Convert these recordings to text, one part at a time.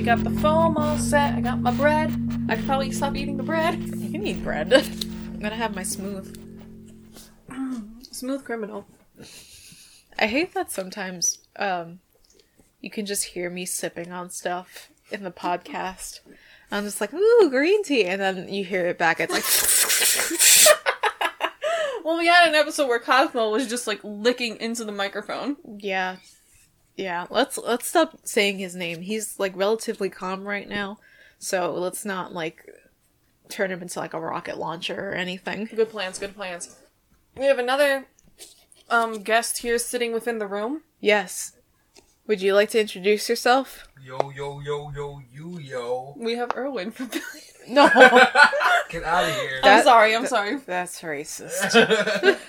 We got the foam all set. I got my bread. I could probably stop eating the bread. You can eat bread. I'm gonna have my smooth. Smooth criminal. I hate that sometimes um, you can just hear me sipping on stuff in the podcast. I'm just like, ooh, green tea, and then you hear it back. It's like, Well, we had an episode where Cosmo was just like licking into the microphone. yeah, yeah. Let's let's stop saying his name. He's like relatively calm right now, so let's not like turn him into like a rocket launcher or anything. Good plans, good plans. We have another um guest here sitting within the room. Yes. Would you like to introduce yourself? Yo, yo, yo, yo, you, yo. We have Erwin from No, Get out of here. I'm sorry, I'm that- sorry. that's racist.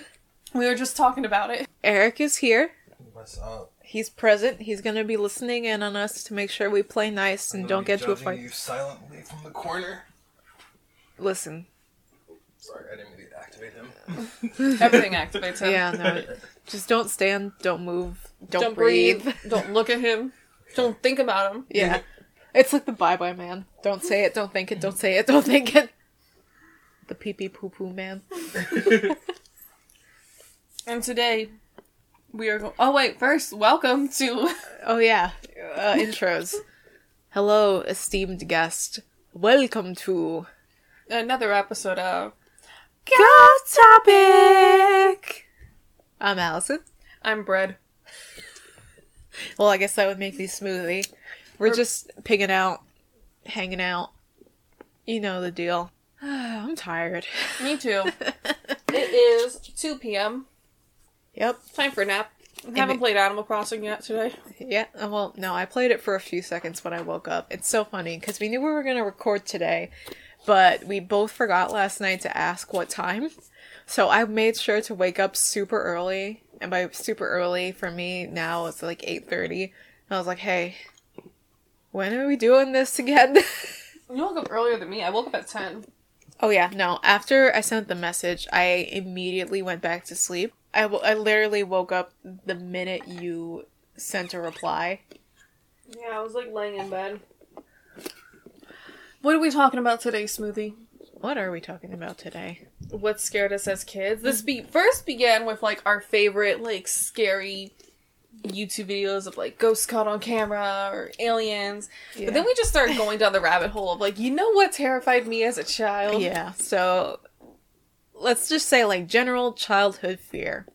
We were just talking about it. Eric is here. What's up? He's present. He's gonna be listening in on us to make sure we play nice and don't get be to a judging fight. you silently from the corner. Listen, Sorry, I didn't mean to activate him. Everything activates him. yeah, no, just don't stand, don't move, don't, Don't breathe. breathe. Don't look at him. Don't think about him. Yeah, it's like the bye bye man. Don't say it, don't think it, don't say it, don't think it. The pee pee poo poo man. And today we are going. Oh wait, first, welcome to. Oh yeah, uh, intros. Hello, esteemed guest. Welcome to another episode of Ghost Topic. I'm Allison. I'm Bread. Well, I guess that would make me smoothie. We're Or- just pigging out, hanging out. You know the deal. I'm tired. Me too. it is 2 p.m. Yep. Time for a nap. I haven't it- played Animal Crossing yet today. Yeah. Well, no, I played it for a few seconds when I woke up. It's so funny because we knew we were going to record today, but we both forgot last night to ask what time. So I made sure to wake up super early, and by super early for me now it's like 8:30. And I was like, "Hey, when are we doing this again?" You woke up earlier than me. I woke up at 10. Oh yeah, no. After I sent the message, I immediately went back to sleep. I, w- I literally woke up the minute you sent a reply. Yeah, I was like laying in bed. What are we talking about today, Smoothie? What are we talking about today? What scared us as kids? This be- first began with like our favorite like scary YouTube videos of like ghosts caught on camera or aliens. But then we just started going down the rabbit hole of like, you know what terrified me as a child? yeah, so let's just say like general childhood fear.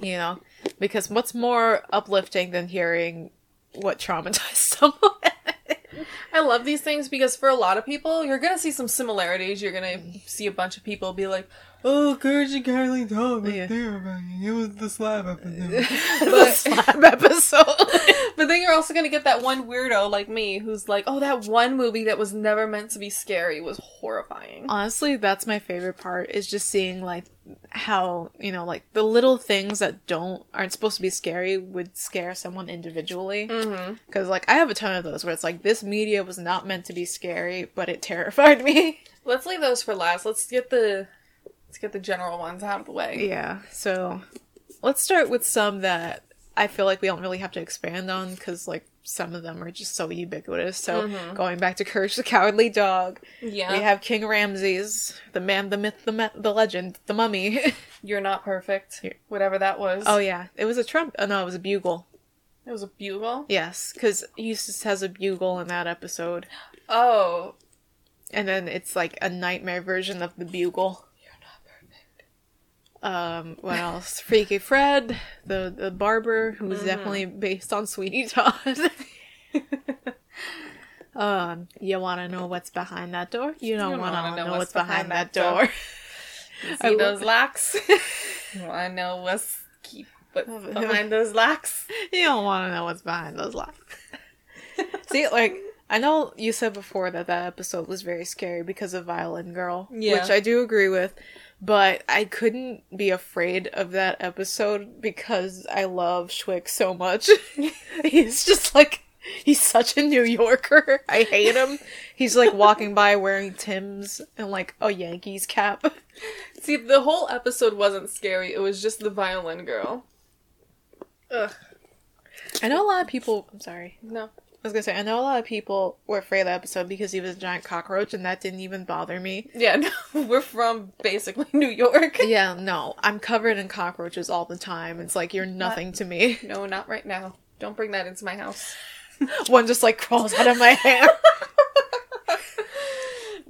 You know, because what's more uplifting than hearing what traumatized someone? I love these things because for a lot of people, you're gonna see some similarities. You're gonna see a bunch of people be like, Oh, Courage the Cowardly Dog was Yeah. terrifying. It was the slab episode. the slab episode. but then you're also gonna get that one weirdo like me who's like, oh, that one movie that was never meant to be scary was horrifying. Honestly, that's my favorite part is just seeing like how, you know, like the little things that don't aren't supposed to be scary would scare someone individually. Mm-hmm. Cuz like I have a ton of those where it's like this media was not meant to be scary, but it terrified me. Let's leave those for last. Let's get the let's get the general ones out of the way. Yeah. So, let's start with some that I feel like we don't really have to expand on cuz like some of them are just so ubiquitous. So, mm-hmm. going back to Courage the Cowardly Dog, Yeah, we have King Ramses, the man, the myth, the me- the legend, the mummy. you're not perfect. Whatever that was. Oh yeah, it was a trump. Oh no, it was a bugle. it was a bugle. Yes, because Eustace has a bugle in that episode, Oh, and then it's like a nightmare version of the bugle. You're not perfect. Um, what else? Freaky Fred, the the barber, who was definitely based on Sweeney Todd. um, you want to know what's behind that door? You don't want to know, what's behind, that door. You I see lo- those locks? I know what's keep but behind those locks. you don't want to know what's behind those locks. See, like I know you said before that that episode was very scary because of Violin Girl, Yeah. which I do agree with. But I couldn't be afraid of that episode because I love Schwick so much. he's just like he's such a New Yorker. I hate him. He's like walking by wearing Tim's and like a Yankees cap. See, the whole episode wasn't scary. It was just the violin girl. Ugh. I know a lot of people. I'm sorry. No. I was gonna say I know a lot of people were afraid of the episode because he was a giant cockroach, and that didn't even bother me. Yeah, no, we're from basically New York. Yeah, no, I'm covered in cockroaches all the time. It's like you're nothing to me. No, not right now. Don't bring that into my house. One just like crawls out of my hair.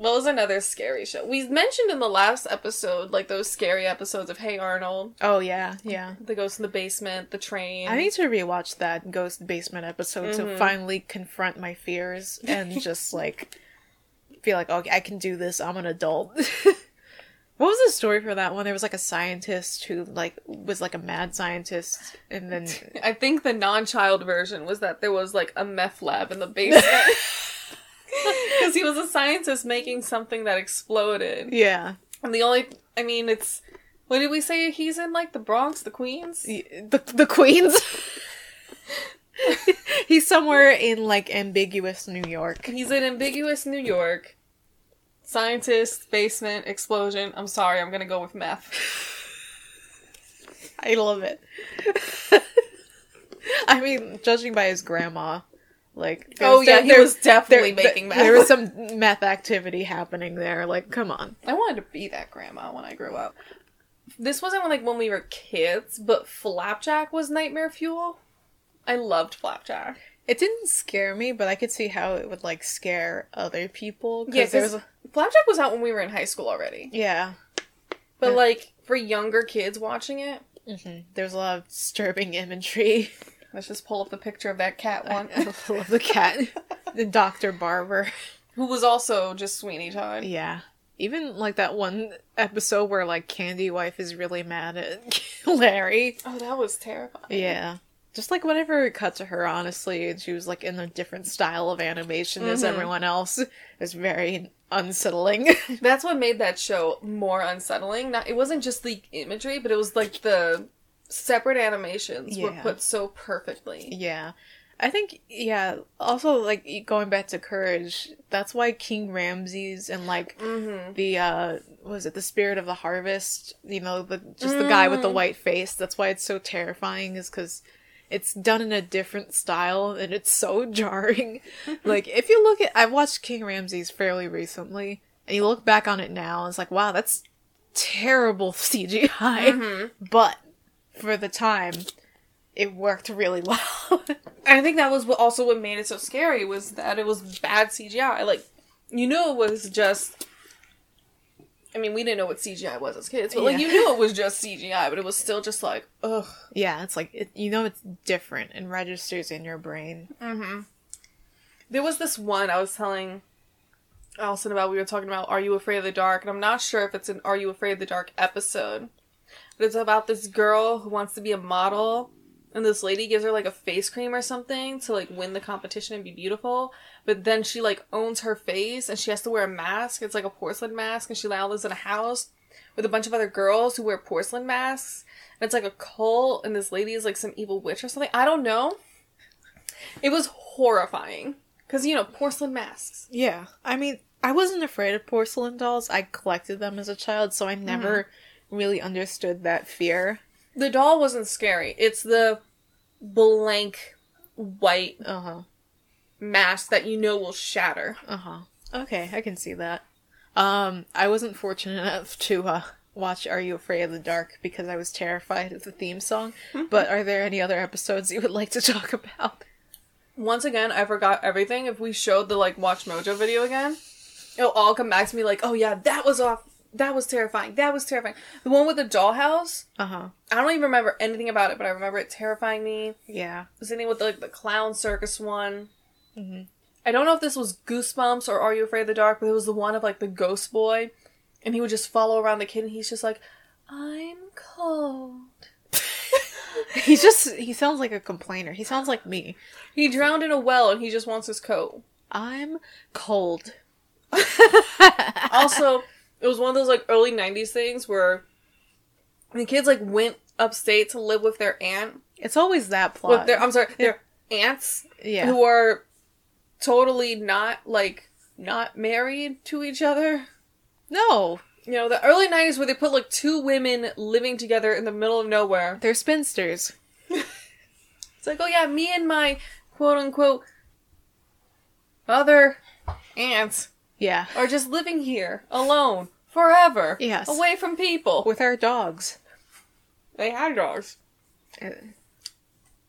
What was another scary show? We mentioned in the last episode, like those scary episodes of Hey Arnold, oh yeah, yeah. The Ghost in the Basement, The Train. I need to rewatch that Ghost Basement episode to mm-hmm. finally confront my fears and just like feel like okay, I can do this. I'm an adult. what was the story for that one? There was like a scientist who like was like a mad scientist, and then I think the non-child version was that there was like a meth lab in the basement. Because he was a scientist making something that exploded. yeah, And the only, I mean, it's, what did we say he's in, like, the Bronx, the Queens? the the Queens. He's somewhere in like ambiguous New York. He's in ambiguous New York. Scientist, basement, explosion. I'm sorry, I'm gonna go with meth. I love it. I mean, judging by his grandma, like Oh was yeah, de- he there- was definitely there, making meth. there was some meth activity happening there. Like, come on. I wanted to be that grandma when I grew up. This wasn't like when we were kids, but Flapjack was nightmare fuel. I loved Flapjack. It didn't scare me, but I could see how it would like scare other people. Yeah, there because was a, Flapjack was out when we were in high school already. yeah, But Yeah. like for younger kids watching it, hmm there was a lot of disturbing imagery. let's just pull up the picture of that cat one, the cat, the Doctor Barber. who was also just Sweeney Todd. Yeah. Even like that one episode where like Candy Wife is really mad at Larry. Oh, that was terrifying. Yeah. Just like whenever it cut to her, honestly, and she was like in a different style of animation as Mhm. everyone else, it was very unsettling. That's what made that show more unsettling. Not it wasn't just the imagery, but it was like the separate animations were put so perfectly. yeah. I think, yeah, also like going back to Courage, that's why King Ramses and like Mm-hmm. the uh was it the spirit of the harvest you know the just the guy with the Mm. white face that's why it's so terrifying is because it's done in a different style and it's so jarring like if you look at i've watched king ramses fairly recently and you look back on it now it's like wow that's terrible cgi Mm-hmm. but for the time it worked really well I think that was what also what made it so scary was that it was bad CGI. Like you knew it was just. I mean, we didn't know what CGI was as kids, but like Yeah. you knew it was just CGI, but it was still just like, ugh. yeah it's like it, you know it's different and registers in your brain Mm-hmm. There was this one I was telling Allison about. We were talking about Are You Afraid of the Dark? And I'm not sure if it's an Are You Afraid of the Dark episode. But it's about this girl who wants to be a model. And this lady gives her like a face cream or something to like win the competition and be beautiful. But then she like owns her face and she has to wear a mask. It's like a porcelain mask. And she now lives in a house with a bunch of other girls who wear porcelain masks. And it's like a cult. And this lady is like some evil witch or something. I don't know. It was horrifying. Because, you know, porcelain masks. Yeah. I mean, I wasn't afraid of porcelain dolls. I collected them as a child, so I never mm-hmm. Really understood that fear. The doll wasn't scary. It's the blank white Uh huh. mask that you know will shatter. Uh huh. Okay, I can see that. Um, I wasn't fortunate enough to uh, watch Are You Afraid of the Dark because I was terrified of the theme song. but are there any other episodes you would like to talk about? Once again, I forgot everything. If we showed the like Watch Mojo video again, it'll all come back to me like, oh yeah, that was off. That was terrifying. That was terrifying. The one with the dollhouse. Uh huh. I don't even remember anything about it, but I remember it terrifying me. Yeah. The same thing with like the clown circus one. Mhm. I don't know if this was Goosebumps or Are You Afraid of the Dark, but it was the one of like the ghost boy, and he would just follow around the kid, and he's just like, "I'm cold." He's just, he sounds like a complainer. He sounds like me. He drowned in a well, and he just wants his coat. I'm cold. Also, it was one of those like early '90s things where the kids like went upstate to live with their aunt, It's always that plot. with their I'm sorry, their aunts yeah. who are totally not like not married to each other. no, You know, the early 90s where they put like two women living together in the middle of nowhere. they're spinsters. It's like, oh yeah, me and my quote unquote other ants Yeah. Or just living here alone forever. Yes. Away from people. With our dogs. They had dogs. Uh,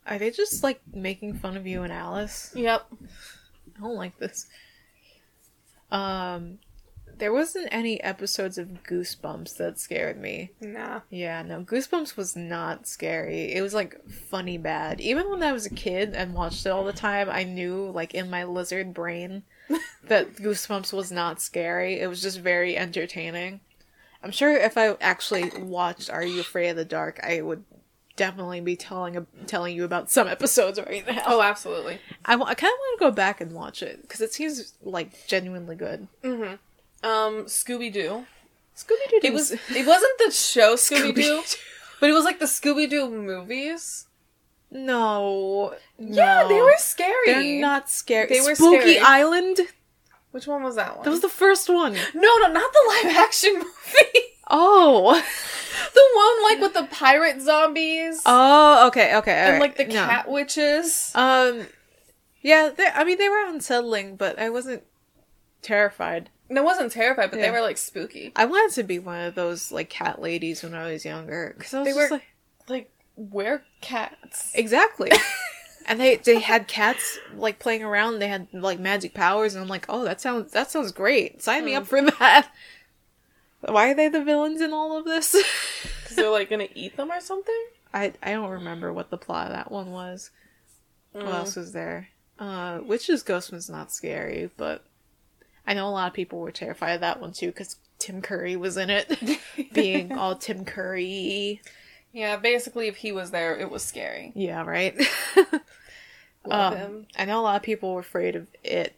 Are they just like making fun of you and Alice? Yep. I don't like this. Um, there wasn't any episodes of Goosebumps that scared me. Nah. Yeah, no, Goosebumps was not scary. It was like funny bad. Even when I was a kid and watched it all the time, I knew like in my lizard brain that Goosebumps was not scary. It was just very entertaining. I'm sure if I actually watched Are You Afraid of the Dark, I would definitely be telling telling you about some episodes right now. Oh, absolutely. I, kind of want to go back and watch it because it seems like genuinely good. Mm-hmm. Um, Scooby Doo. Scooby Doo. It was. It wasn't the show Scooby Doo, but it was like the Scooby Doo movies. No, Yeah, no. they were scary. They're not scary. They were Spooky scary. Island. Which one was that one? That was the first one. no, no, not the live action movie. Oh. the one like with the pirate zombies Oh. Okay. Okay. and alright, like the no. cat witches. Um. Yeah. They, I mean, they were unsettling, but I wasn't terrified. And I wasn't terrified, but Yeah. they were like spooky. I wanted to be one of those like cat ladies when I was younger because I was They just were- like Like we're cats. exactly. and they they had cats like playing around. They had like magic powers, and I'm like, oh, that sounds that sounds great. Sign me Hmm. up for that. Why are they the villains in all of this? Because they're like gonna eat them or something. I I don't remember what the plot of that one was. What Mm. else was there? Uh, Witch's Ghost was not scary, but I know a lot of people were terrified of that one too because Tim Curry was in it, being all Tim Curry. Yeah, basically, if he was there, it was scary. Yeah, right. Love Um, him. I know a lot of people were afraid of it,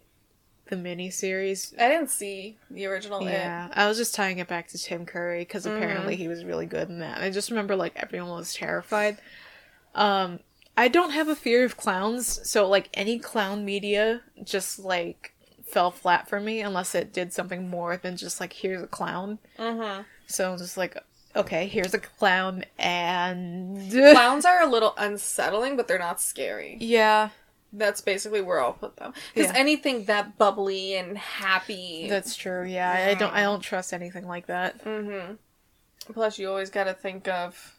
the miniseries. I didn't see the original. Yeah, I was just tying it back to Tim Curry because Mm-hmm. apparently he was really good in that. I just remember like everyone was terrified. Um, I don't have a fear of clowns, so like any clown media just like fell flat for me unless it did something more than just like here's a clown. It. Mm-hmm. So I'm just like, okay, here's a clown and Clowns are a little unsettling, but they're not scary. yeah, That's basically where I'll put them. Because Yeah. anything that bubbly and happy. that's true. Yeah, I don't I don't trust anything like that. Mm-hmm. Plus, you always got to think of.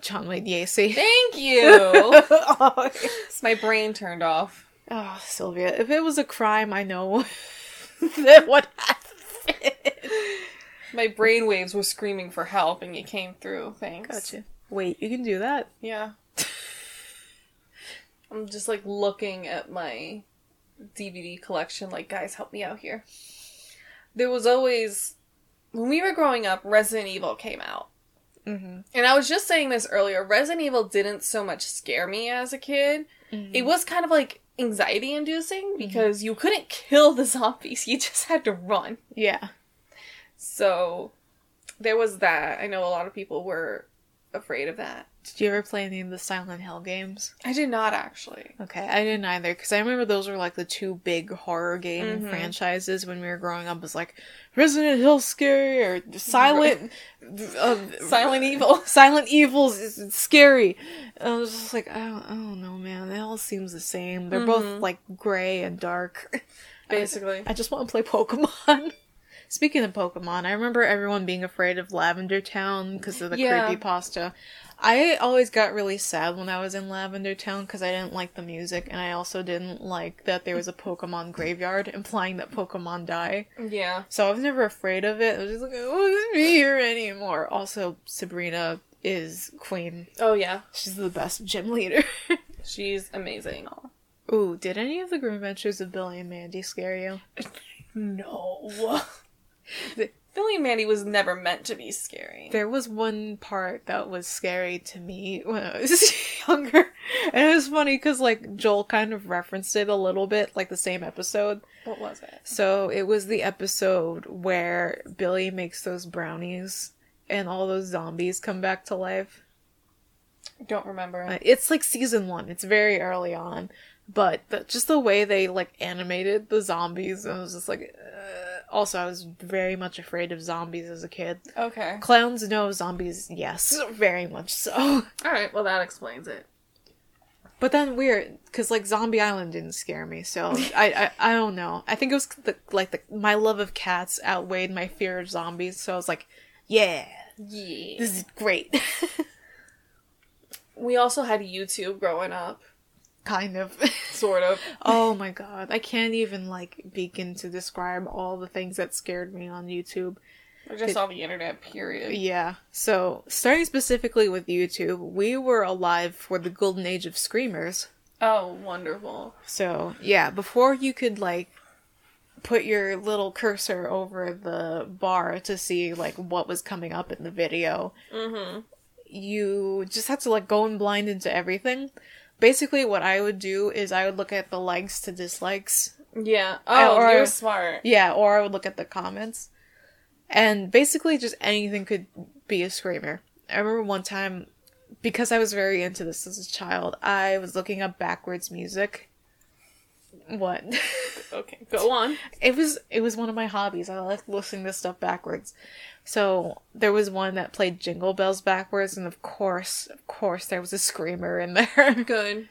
John Wayne Gacy. Thank you. oh, My brain turned off. Oh, Sylvia, if it was a crime, I know that what happened. My brain waves were screaming for help, and you came through. Thanks. Gotcha. Wait, you can do that? Yeah. I'm just like looking at my DVD collection, like, guys, help me out here. There was always, when we were growing up, Resident Evil came out. Mm-hmm. And I was just saying this earlier Resident Evil didn't so much scare me as a kid. It mm-hmm. was kind of like anxiety inducing mm-hmm. because you couldn't kill the zombies, you just had to run. Yeah. So there was that. I know a lot of people were afraid of that. Did you ever play any of the Silent Hill games? I did not actually. Okay, I didn't either because I remember those were like the two big horror game Mhm. franchises when we were growing up. It was like Resident Evil scary or Silent um, Silent Evil. Silent Evil's is scary. And I was just like, I don't, I don't know, man. It all seems the same. They're both Mhm. like gray and dark. Basically. I just want to play Pokemon. Speaking of Pokemon, I remember everyone being afraid of Lavender Town because of the Yeah. creepy pasta. I always got really sad when I was in Lavender Town because I didn't like the music, and I also didn't like that there was a Pokemon graveyard, implying that Pokemon die. Yeah. So I was never afraid of it. I was just like, wasn't be here anymore. Also, Sabrina is queen. Oh yeah. She's the best gym leader. She's amazing. Ooh, did any of the Grim Adventures of Billy and Mandy scare you? No. Billy and Mandy was never meant to be scary. There was one part that was scary to me when I was younger. And it was funny because, like, Joel kind of referenced it a little bit, like the same episode. What was it? So it was the episode where Billy makes those brownies and all those zombies come back to life. Don't remember. Uh, It's like season one, it's very early on. But the, just the way they, like, animated the zombies, I was just like, uh, also, I was very much afraid of zombies as a kid. Okay. Clowns, no. Zombies, yes. Very much so. All right. Well, that explains it. But then weird, because like Zombie Island didn't scare me, so I, I I don't know. I think it was the, like the my love of cats outweighed my fear of zombies, so I was like, yeah, Yeah. this is great. We also had YouTube growing up, kind of. sort of. oh my god, I can't even like begin to describe all the things that scared me on YouTube. Or just on the internet, period. Yeah. So, starting specifically with YouTube, we were alive for the golden age of screamers. Oh, wonderful. So, yeah, before you could like put your little cursor over the bar to see like what was coming up in the video, Mm-hmm. you just had to like go in blind into everything. Basically, what I would do is I would look at the likes to dislikes. Yeah. Uh, oh, or- you're smart. Yeah, or I would look at the comments. And basically, just anything could be a screamer. I remember one time, because I was very into this as a child, I was looking up backwards music. What? Okay, go on. it was it was one of my hobbies. I like listening to stuff backwards. So there was one that played Jingle Bells backwards, and of course, of course, there was a screamer in there. Good.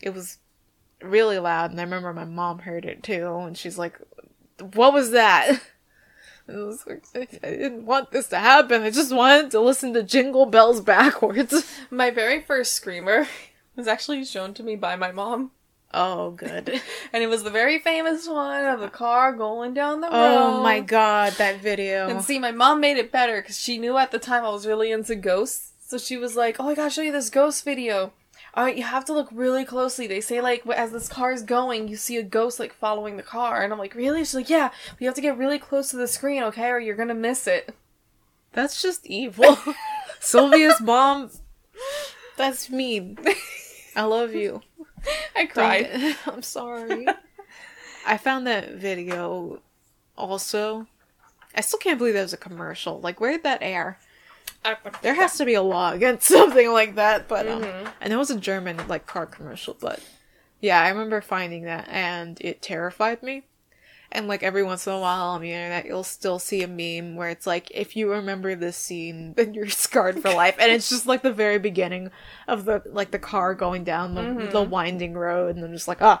it was really loud, and I remember my mom heard it too, and she's like, "What was that?" Was like, "I I didn't want this to happen. I just wanted to listen to Jingle Bells backwards." My very first screamer was actually shown to me by my mom. Oh, good. And it was the very famous one of the car going down the oh, road. Oh my god, that video. And see, my mom made it better because she knew at the time I was really into ghosts. So she was like, "Oh, I gotta show you this ghost video. All right, you have to look really closely. They say like as this car is going, you see a ghost like following the car." And I'm like, "Really?" She's like, "Yeah, but you have to get really close to the screen, okay, or you're gonna miss it." That's just evil. Sylvia's mom. That's mean. I love you. I cried. I'm sorry. I found that video also. I still can't believe that was a commercial. Like, where did that air? There has to be a law against something like that, but um, Mhm. I know it was a German like car commercial, but yeah, I remember finding that and it terrified me. And like every once in a while on the internet, you'll still see a meme where it's like, if you remember this scene, then you're scarred for life. And it's just like the very beginning of the like the car going down the, the winding road, and I'm just like, ah,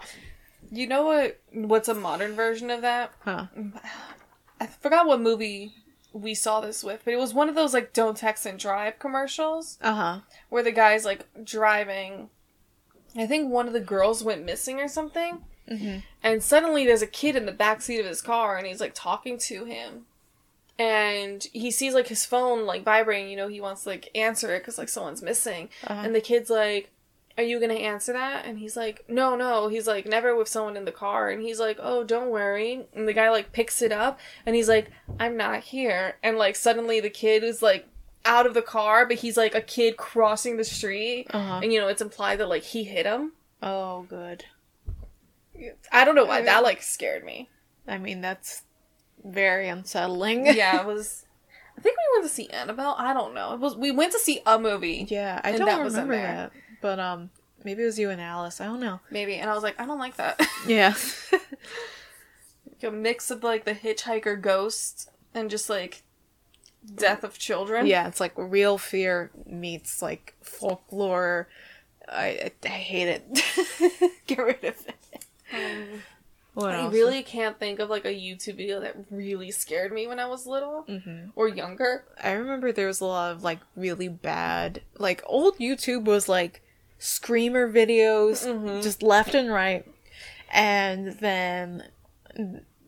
You know what? What's a modern version of that? huh, I forgot what movie we saw this with, but it was one of those like "Don't Text and Drive" commercials. uh huh, where the guy's like driving. I think one of the girls went missing or something. Mhm. And suddenly there's a kid in the back seat of his car and he's like talking to him. And he sees like his phone like vibrating, you know, he wants to like answer it because like someone's missing. Uh-huh. And the kid's like, Are you gonna answer that? And he's like, No, no. He's like, Never with someone in the car. And he's like, Oh, don't worry. And the guy like picks it up and he's like, I'm not here. And like suddenly the kid is like out of the car, but he's like a kid crossing the street. uh-huh. And you know, it's implied that like he hit him. Oh, good. I don't know why that like scared me. I mean, that's very unsettling. Yeah, it was. I think we went to see Annabelle. I don't know. It was we went to see a movie, Yeah, I don't that remember that. But um maybe it was you and Alice. I don't know. maybe, and I was like, I don't like that. Yeah. like a mix of like the hitchhiker ghost and just like death of children. yeah, it's like real fear meets like folklore. I I, I hate it. Get rid of it. What I else? really can't think of like a YouTube video that really scared me when I was little Mhm. or younger. I remember there was a lot of like really bad like old YouTube was like screamer videos Mhm. just left and right. And then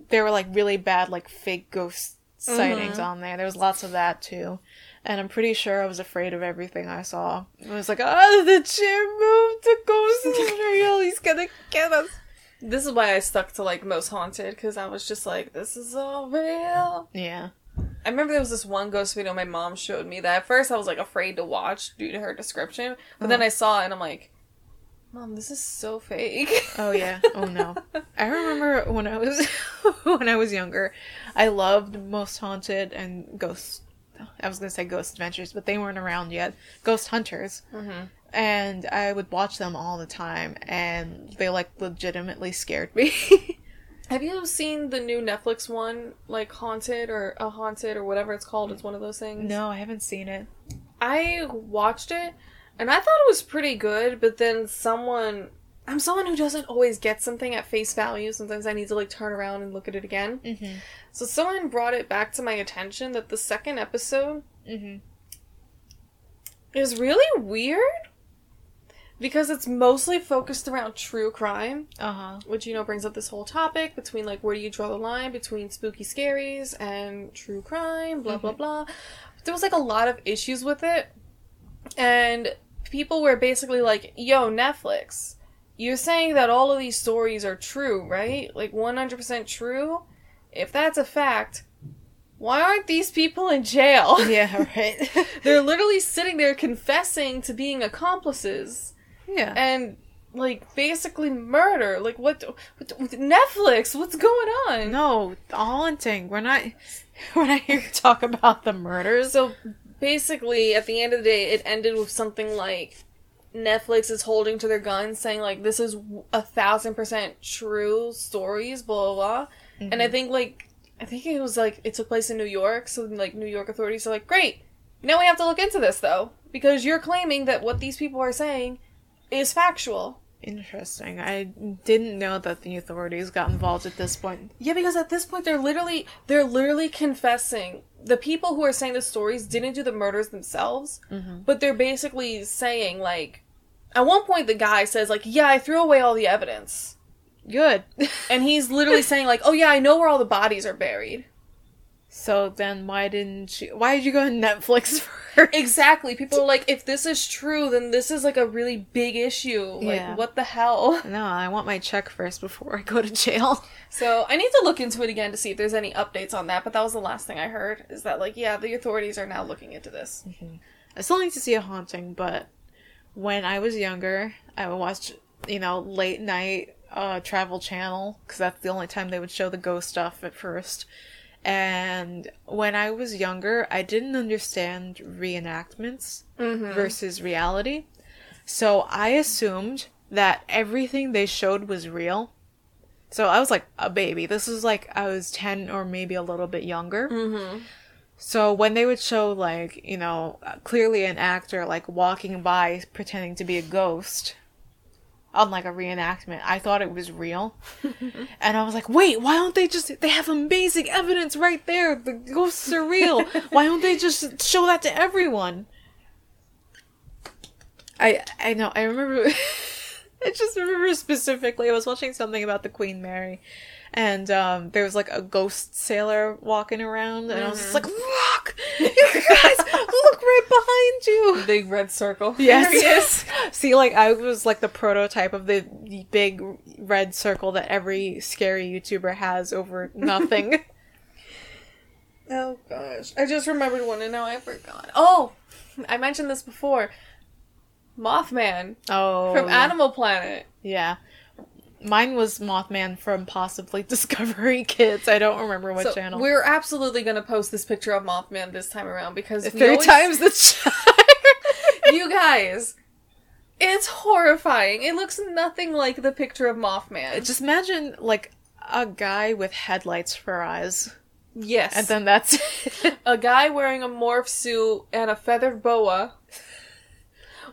there were like really bad like fake ghost sightings on there. There was lots of that too. And I'm pretty sure I was afraid of everything I saw. I was like, oh, the chair moved. The ghost is real. He's gonna get us. This is why I stuck to like most haunted because I was just like, this is all real. Yeah. I remember there was this one ghost video my mom showed me that at first I was like afraid to watch due to her description, but then I saw it and I'm like, Mom, this is so fake. Oh yeah. Oh no. I remember when I was when I was younger, I loved Most Haunted and Ghost. I was gonna say Ghost Adventures, but they weren't around yet. Ghost Hunters, hmm and I would watch them all the time, and they like legitimately scared me. Have you seen the new Netflix one, like Haunted or a Haunted or whatever it's called? It's one of those things. no, I haven't seen it. I watched it and I thought it was pretty good, but then someone. I'm someone who doesn't always get something at face value. Sometimes I need to like turn around and look at it again. Mm-hmm. So someone brought it back to my attention that the second episode Mm-hmm. is really weird because it's mostly focused around true crime, Uh huh. which you know brings up this whole topic between like where do you draw the line between spooky scaries and true crime, blah blah blah. There was like a lot of issues with it, and people were basically like, "Yo, Netflix." You're saying that all of these stories are true, right? Like 100% true? If that's a fact, why aren't these people in jail? Yeah. Right. They're literally sitting there confessing to being accomplices yeah. and like basically murder. Like what, what Netflix? What's going on? No, haunting. We're not. We're not here to talk about the murders. So basically, at the end of the day, it ended with something like Netflix is holding to their guns, saying like this is a thousand percent true stories, blah blah blah. And I mm-hmm. think like I think it was like it took place in New York, so like New York authorities are like, great, now we have to look into this though because you're claiming that what these people are saying is factual. Interesting. I didn't know that the authorities got involved at this point. Yeah, because at this point they're literally they're literally confessing. The people who are saying the stories didn't do the murders themselves, mm-hmm. but they're basically saying like at one point the guy says like, "Yeah, I threw away all the evidence." Good. And he's literally saying like, "Oh yeah, I know where all the bodies are buried." So then, why didn't you? Why did you go to Netflix first? Exactly. People are like, "If this is true, then this is like a really big issue." Like, Yeah. what the hell? No, I want my check first before I go to jail. So I need to look into it again to see if there's any updates on that. But that was the last thing I heard. Is that like, yeah, the authorities are now looking into this. I still need to see a haunting, but when I was younger, I would watch, you know, late night uh, Travel Channel because that's the only time they would show the ghost stuff at first. And when I was younger, I didn't understand reenactments versus reality. So I assumed that everything they showed was real. So I was like a baby. This was like I was 10 or maybe a little bit younger. Mm-hmm. So when they would show like, you know, clearly an actor like walking by pretending to be a ghost on like a reenactment, I thought it was real. and I was like, "Wait, why don't they just they have amazing evidence right there. The ghosts are real. why don't they just show that to everyone?" I I know. I remember I just remember specifically I was watching something about the Queen Mary and um, there was like a ghost sailor walking around, and I was just like, "Look, you guys, look right behind you." Big red circle. Yes. Is. See, like I was like the prototype of the big red circle that every scary YouTuber has over nothing. Oh gosh, I just remembered one and now I forgot. Oh, I mentioned this before. Mothman oh, from. Animal Planet. Yeah. Mine was Mothman from possibly Discovery Kids. I don't remember what so channel. we're absolutely gonna post this picture of Mothman this time around because Three always- times the charm. you guys. It's horrifying. It looks nothing like the picture of Mothman. Just imagine like a guy with headlights for eyes, yes, and then that's it. a guy wearing a morph suit and a feathered boa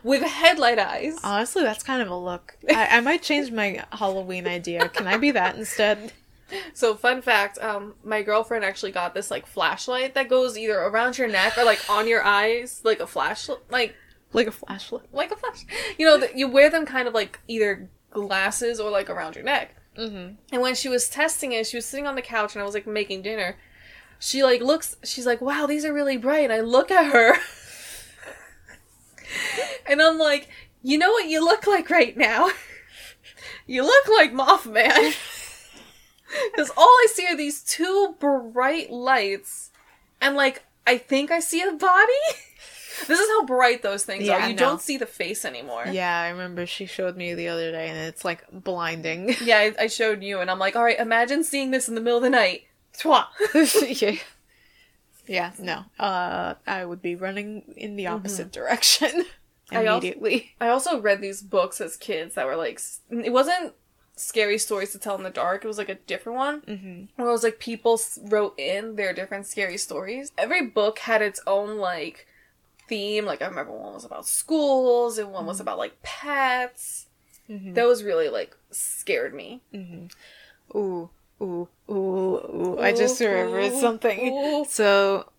with headlight eyes. Honestly, that's kind of a look. I, I might change my Halloween idea. Can I be that instead? So, fun fact: um, my girlfriend actually got this like flashlight that goes either around your neck or like on your eyes, like a flashlight, like Like a flashlight. like a flash. You know, that you wear them kind of like either glasses or like around your neck. Mm-hmm. And when she was testing it, she was sitting on the couch and I was like making dinner. She like looks, she's like, "Wow, these are really bright." And I look at her, and I'm like, "You know what you look like right now? you look like Mothman." Because all I see are these two bright lights, and like I think I see a body. This is how bright those things Yeah, are. You know. don't see the face anymore. Yeah, I remember she showed me the other day, and it's like blinding. Yeah, I, I showed you, and I'm like, all right, imagine seeing this in the middle of the night. Twa. yeah. Yeah, no. Uh, I would be running in the opposite direction Mm-hmm. I also- immediately. I also read these books as kids that were like, it wasn't scary stories to tell in the dark. It was like a different one. Mm-hmm. Where it was like people wrote in their different scary stories. Every book had its own like theme. Like I remember one was about schools and one was about like pets. Mhm. Those really like scared me. Ooh, ooh, ooh, ooh. I just remembered something. So,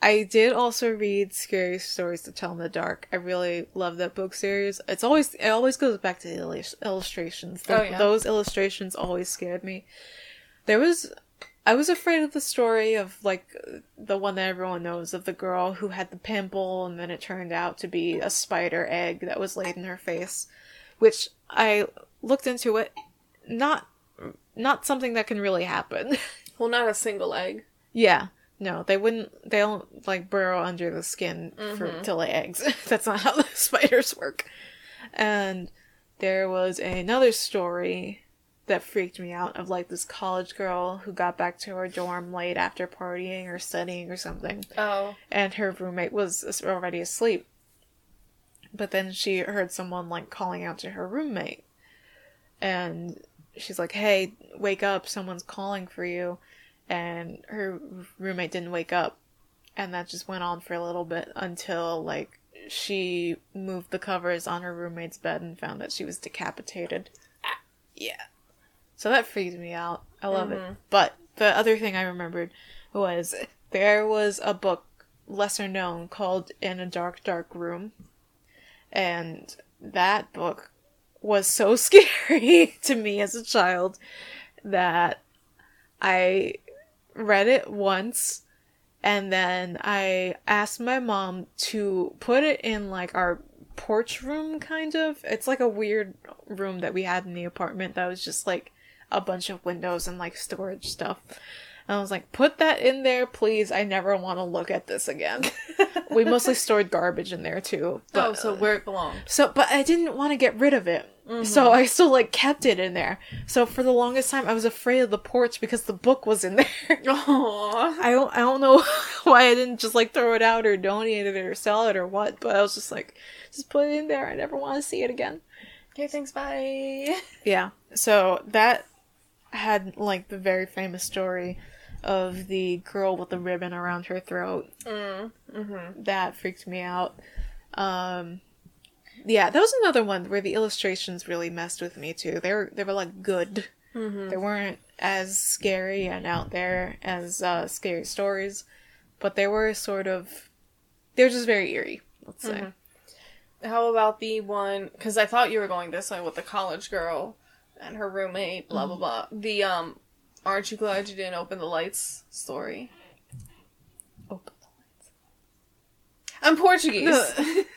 I did also read Scary Stories to Tell in the Dark. I really love that book series. It's always it always goes back to the illustrations. Th- Oh, yeah. Those illustrations always scared me. There was I was afraid of the story of like the one that everyone knows of the girl who had the pimple and then it turned out to be a spider egg that was laid in her face, which I looked into it not not something that can really happen. Well, not a single egg. Yeah. No, they wouldn't. They don't like burrow under the skin for mm-hmm. to lay eggs. That's not how the spiders work. And there was another story that freaked me out of like this college girl who got back to her dorm late after partying or studying or something, Oh. and her roommate was already asleep. But then she heard someone like calling out to her roommate, and she's like, "Hey, wake up! Someone's calling for you." and her roommate didn't wake up. And that just went on for a little bit until like she moved the covers on her roommate's bed and found that she was decapitated. Ah. Yeah. So that freaked me out. I love it. Mm-hmm. But the other thing i remembered was there was a book lesser known called in a dark dark room. And that book was so scary to me as a child that I read it once and then I asked my mom to put it in like our porch room kind of. It's like a weird room that we had in the apartment that was just like a bunch of windows and like storage stuff. I was like, put that in there, please. I never want to look at this again. we mostly stored garbage in there too. oh, so where it belonged. So, but I didn't want to get rid of it. Mm-hmm. So I still like kept it in there. So for the longest time, I was afraid of the porch because the book was in there. Aww. I don't, I don't know why I didn't just like throw it out or donate it or sell it or what, but I was just like, just put it in there. I never want to see it again. Okay, thanks, bye. Yeah. So that had like the very famous story of the girl with the ribbon around her throat. Mm. Mm-hmm. That freaked me out. Um yeah, that was another one where the illustrations really messed with me too. They were they were like good. Mm-hmm. They weren't as scary and out there as uh, scary stories, but they were sort of they were just very eerie. Let's say. Mhm. How about the one? Because I thought you were going this way with the college girl and her roommate. Blah blah blah. The um, aren't you glad you didn't open the lights story? Open the lights. I'm Portuguese.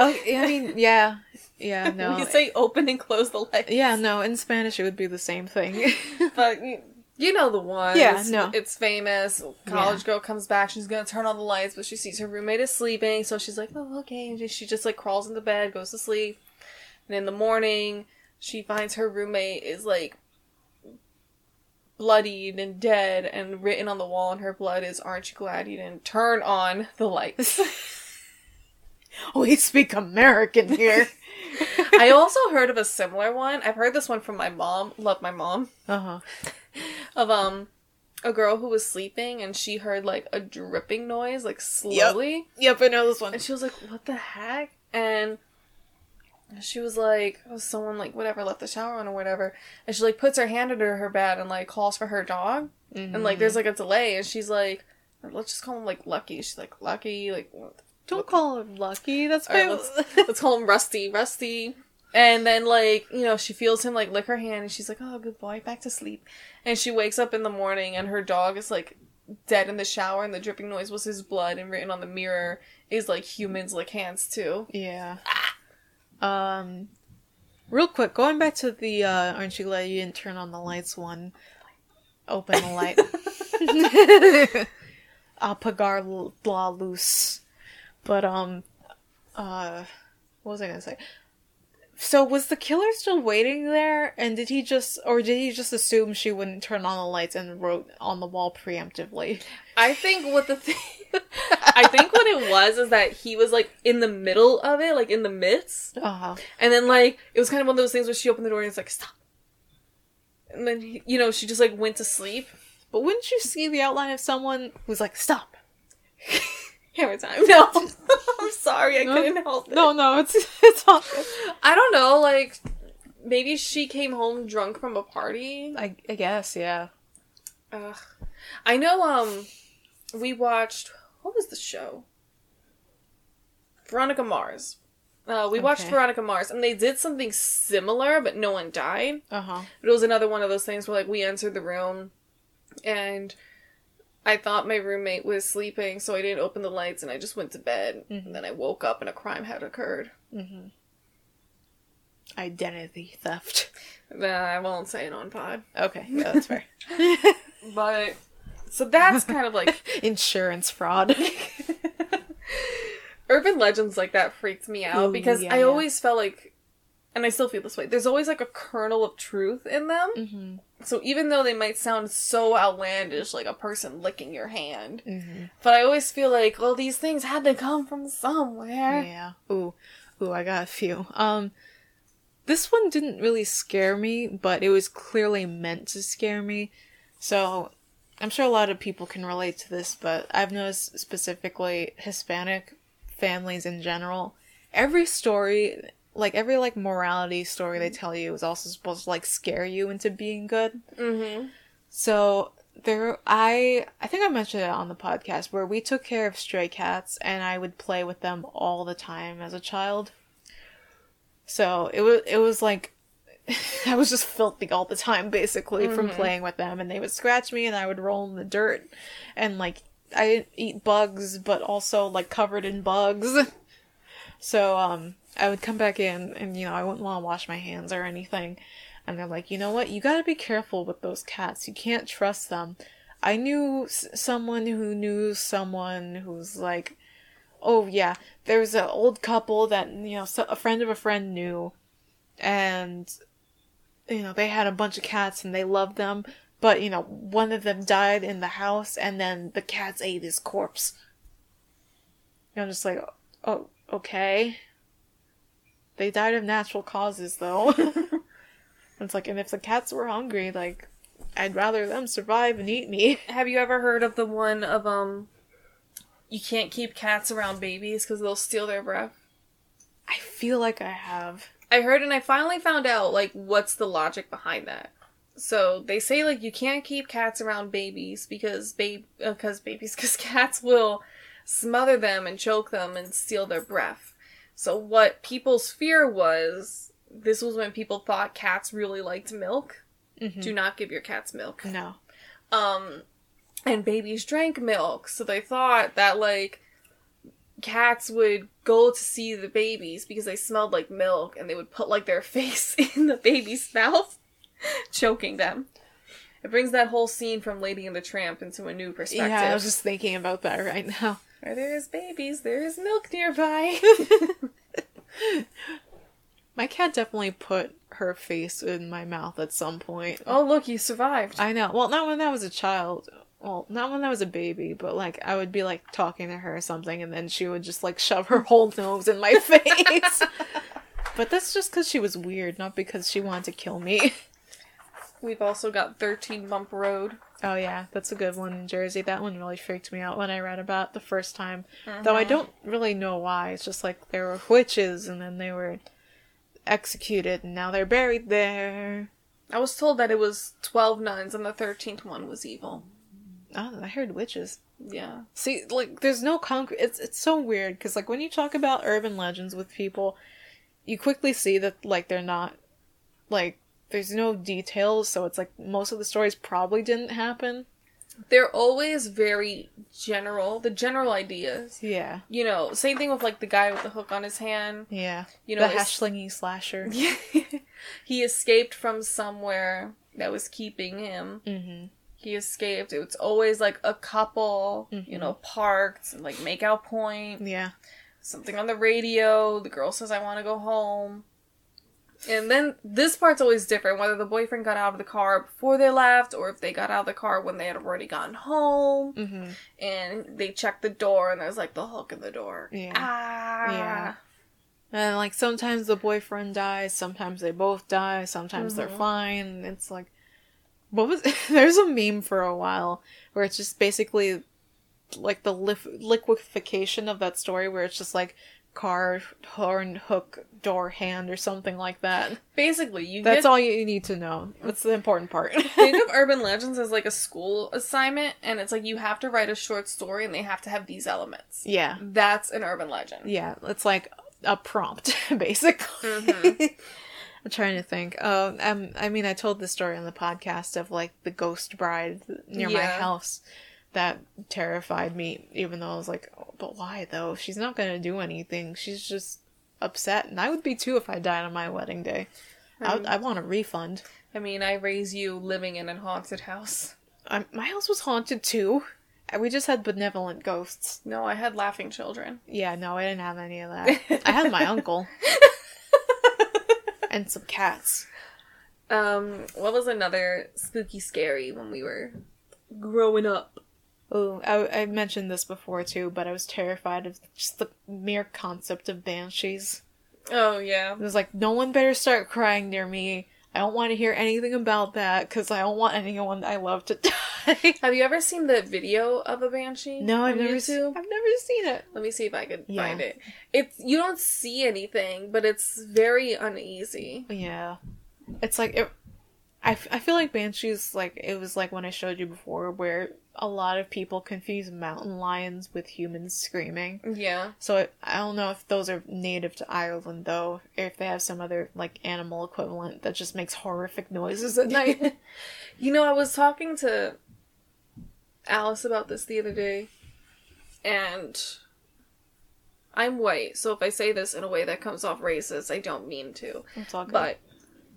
Oh, I mean, yeah, yeah, no, we say open and close the lights. yeah, no. In Spanish, it would be the same thing. but you, you know the one. Yeah, It's- no. It's famous. College girl comes back. She's gonna turn on the lights, but she sees her roommate is sleeping. So she's like, "Oh, okay." And she just like crawls into bed, goes to sleep. And in the morning, she finds her roommate is like bloodied and dead, and written on the wall in her blood is, "Aren't you glad you didn't turn on the lights?" we speak American here. I also heard of a similar one. I've heard this one from my mom. Love my mom. Uh huh. of um a girl who was sleeping and she heard like a dripping noise like slowly Yep, I know this one. and she was like what the heck and she was like oh, someone like whatever left the shower on or whatever and she like puts her hand under her bed and like calls for her dog and like there's mm-hmm. like a delay and she's like let's just call him like lucky she's like lucky like Don't call him Lucky. That's right, let's, let's call him Rusty. Rusty. And then, like, you know, she feels him, like, lick her hand, and she's like, oh, good boy, back to sleep. And she wakes up in the morning, and her dog is, like, dead in the shower, and the dripping noise was his blood, and written on the mirror is, like, humans lick hands, too. Yeah. Ah! Um, real quick, going back to the uh, aren't you glad you didn't turn on the lights one? Open the light. Apagar l- la luz. But um, uh, what was I gonna say? So was the killer still waiting there, and did he just, or did he just assume she wouldn't turn on the lights and wrote on the wall preemptively? I think what the thing. I think what it was is that he was, like, in the middle of it, like, in the midst. Uh huh. And then, like, it was kind of one of those things where she opened the door and it's like, stop. And then, he- you know, she just, like, went to sleep. But wouldn't you see the outline of someone who's like, stop? Hammer time. No, I'm sorry, I No. couldn't help it. No, no, it's it's all. I don't know. Like maybe she came home drunk from a party. I I guess, yeah. Ugh. I know. Um, we watched what was the show? Veronica Mars. Uh, we watched Veronica Mars, and they did something similar, but no one died. Uh huh. But it was another one of those things where like we entered the room, and I thought my roommate was sleeping, so I didn't open the lights, and I just went to bed. Mhm. And then I woke up, and a crime had occurred. Mm-hmm. Identity theft. Nah, I won't say it on pod, Okay, yeah, that's fair. but so that's kind of like Insurance fraud. urban legends like that freaked me out Ooh, because yeah, I yeah. always felt like, and I still feel this way. There's always like a kernel of truth in them. mm-hmm. So even though they might sound so outlandish, like a person licking your hand, Mm-hmm. but I always feel like, well, these things had to come from somewhere. Yeah. Ooh, ooh, I got a few. Um, this one didn't really scare me, but it was clearly meant to scare me. So, I'm sure a lot of people can relate to this, but I've noticed specifically Hispanic families in general. Every story, like every like morality story they tell you, is also supposed to like scare you into being good. Mm-hmm. So there, I I think I mentioned it on the podcast where we took care of stray cats, and I would play with them all the time as a child. So it was it was like I was just filthy all the time, basically, from Mhm. playing with them, and they would scratch me, and I would roll in the dirt, and like I didn't eat bugs, but also like covered in bugs. So um, I would come back in, and you know I wouldn't want to wash my hands or anything. And they're like, you know what? You gotta be careful with those cats. You can't trust them. I knew s- someone who knew someone who's like, oh yeah, there was an old couple that you know so- a friend of a friend knew, and you know they had a bunch of cats and they loved them, but you know one of them died in the house and then the cats ate his corpse. And I'm just like, oh okay. They died of natural causes though. it's like, and if the cats were hungry, like, I'd rather them survive and eat me. Have you ever heard of the one of um, you can't keep cats around babies because they'll steal their breath? I feel like I have. I heard and I finally found out like what's the logic behind that. So they say like you can't keep cats around babies because babe because babies because cats will smother them and choke them and steal their breath. So what people's fear was this was when people thought cats really liked milk. Mhm. Do not give your cats milk. No. Um and babies drank milk, so they thought that like cats would go to see the babies because they smelled like milk and they would put like their face in the baby's mouth, choking them. It brings that whole scene from Lady and the Tramp into a new perspective. Yeah, I was just thinking about that right now. Where there's babies, there's milk nearby. My cat definitely put her face in my mouth at some point. oh look, you survived. I know. Well, not when I was a child. Well, not when I was a baby, but like I would be like talking to her or something, and then she would just like shove her whole nose in my face. but that's just because she was weird, not because she wanted to kill me. We've also got 13 Bump Road. Oh yeah, that's a good one in Jersey. That one really freaked me out when I read about it the first time. Uh-huh. Though I don't really know why. It's just like there were witches and then they were executed and now they're buried there. I was told that it was 12 nuns and the 13th one was evil. Oh, I heard witches. Yeah. See, like there's no concrete. It's it's so weird because like when you talk about urban legends with people, you quickly see that like they're not like there's no details. So it's like most of the stories probably didn't happen. They're always very general, the general ideas. Yeah, You know, same thing with like the guy with the hook on his hand. yeah. You know, the hashlingy slasher. he escaped from somewhere that was keeping him. Mm-hmm. He escaped. It's always like a couple, you Mhm. know, parked, and, like make out point, Yeah. something on the radio. The girl says, I want to go home. And then this part's always different whether the boyfriend got out of the car before they left or if they got out of the car when they had already gotten home. Mm-hmm. and they check the door and there's like the hook in the door. Yeah. Ah. Yeah. And like sometimes the boyfriend dies, sometimes they both die, sometimes they're Mhm. fine. It's like what was there's a meme for a while where it's just basically like the lif- liquefaction of that story where it's just like car, horn, hook, door, hand, or something like that. Basically, you That's get, all you need to know. That's the important part. think of urban legends as like a school assignment, and it's like you have to write a short story, and they have to have these elements. yeah. That's an urban legend. Yeah, it's like a prompt, basically. Mhm. I'm trying to think. Um, um, I mean, I told the story on the podcast of like the ghost bride near my house that terrified me. Even though I was like, oh, but why though? She's not gonna do anything. She's just upset, and I would be too if I died on my wedding day. I, I want a refund. I mean, I raise you living in a haunted house. my house was haunted too. We just had benevolent ghosts. No, I had laughing children. Yeah, no, I didn't have any of that. I had my uncle and some cats. Um, what was another spooky scary when we were growing up? Oh, I, I mentioned this before too, but I was terrified of just the mere concept of banshees. Oh yeah. It was like, no one better start crying near me. I don't want to hear anything about that because I don't want anyone I love to die. Have you ever seen the video of a banshee? no, I've never, I've never seen it. Let me see if I can Yeah. find it. It's you don't see anything, but it's very uneasy. Yeah, it's like it. I, f- I feel like banshees like it was like when I showed you before, where a lot of people confuse mountain lions with humans screaming. Yeah. So it, I don't know if those are native to Ireland though, or if they have some other like animal equivalent that just makes horrific noises at night. You know, I was talking to Alice about this the other day, and I'm white, so if I say this in a way that comes off racist, I don't mean to. It's all good. But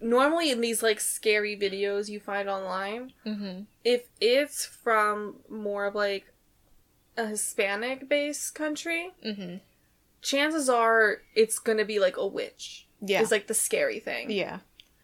normally in these like scary videos you find online, mm-hmm. if it's from more of like a Hispanic based country, Mm-hmm. chances are it's gonna be like a witch. Yeah. Is like the scary thing. yeah.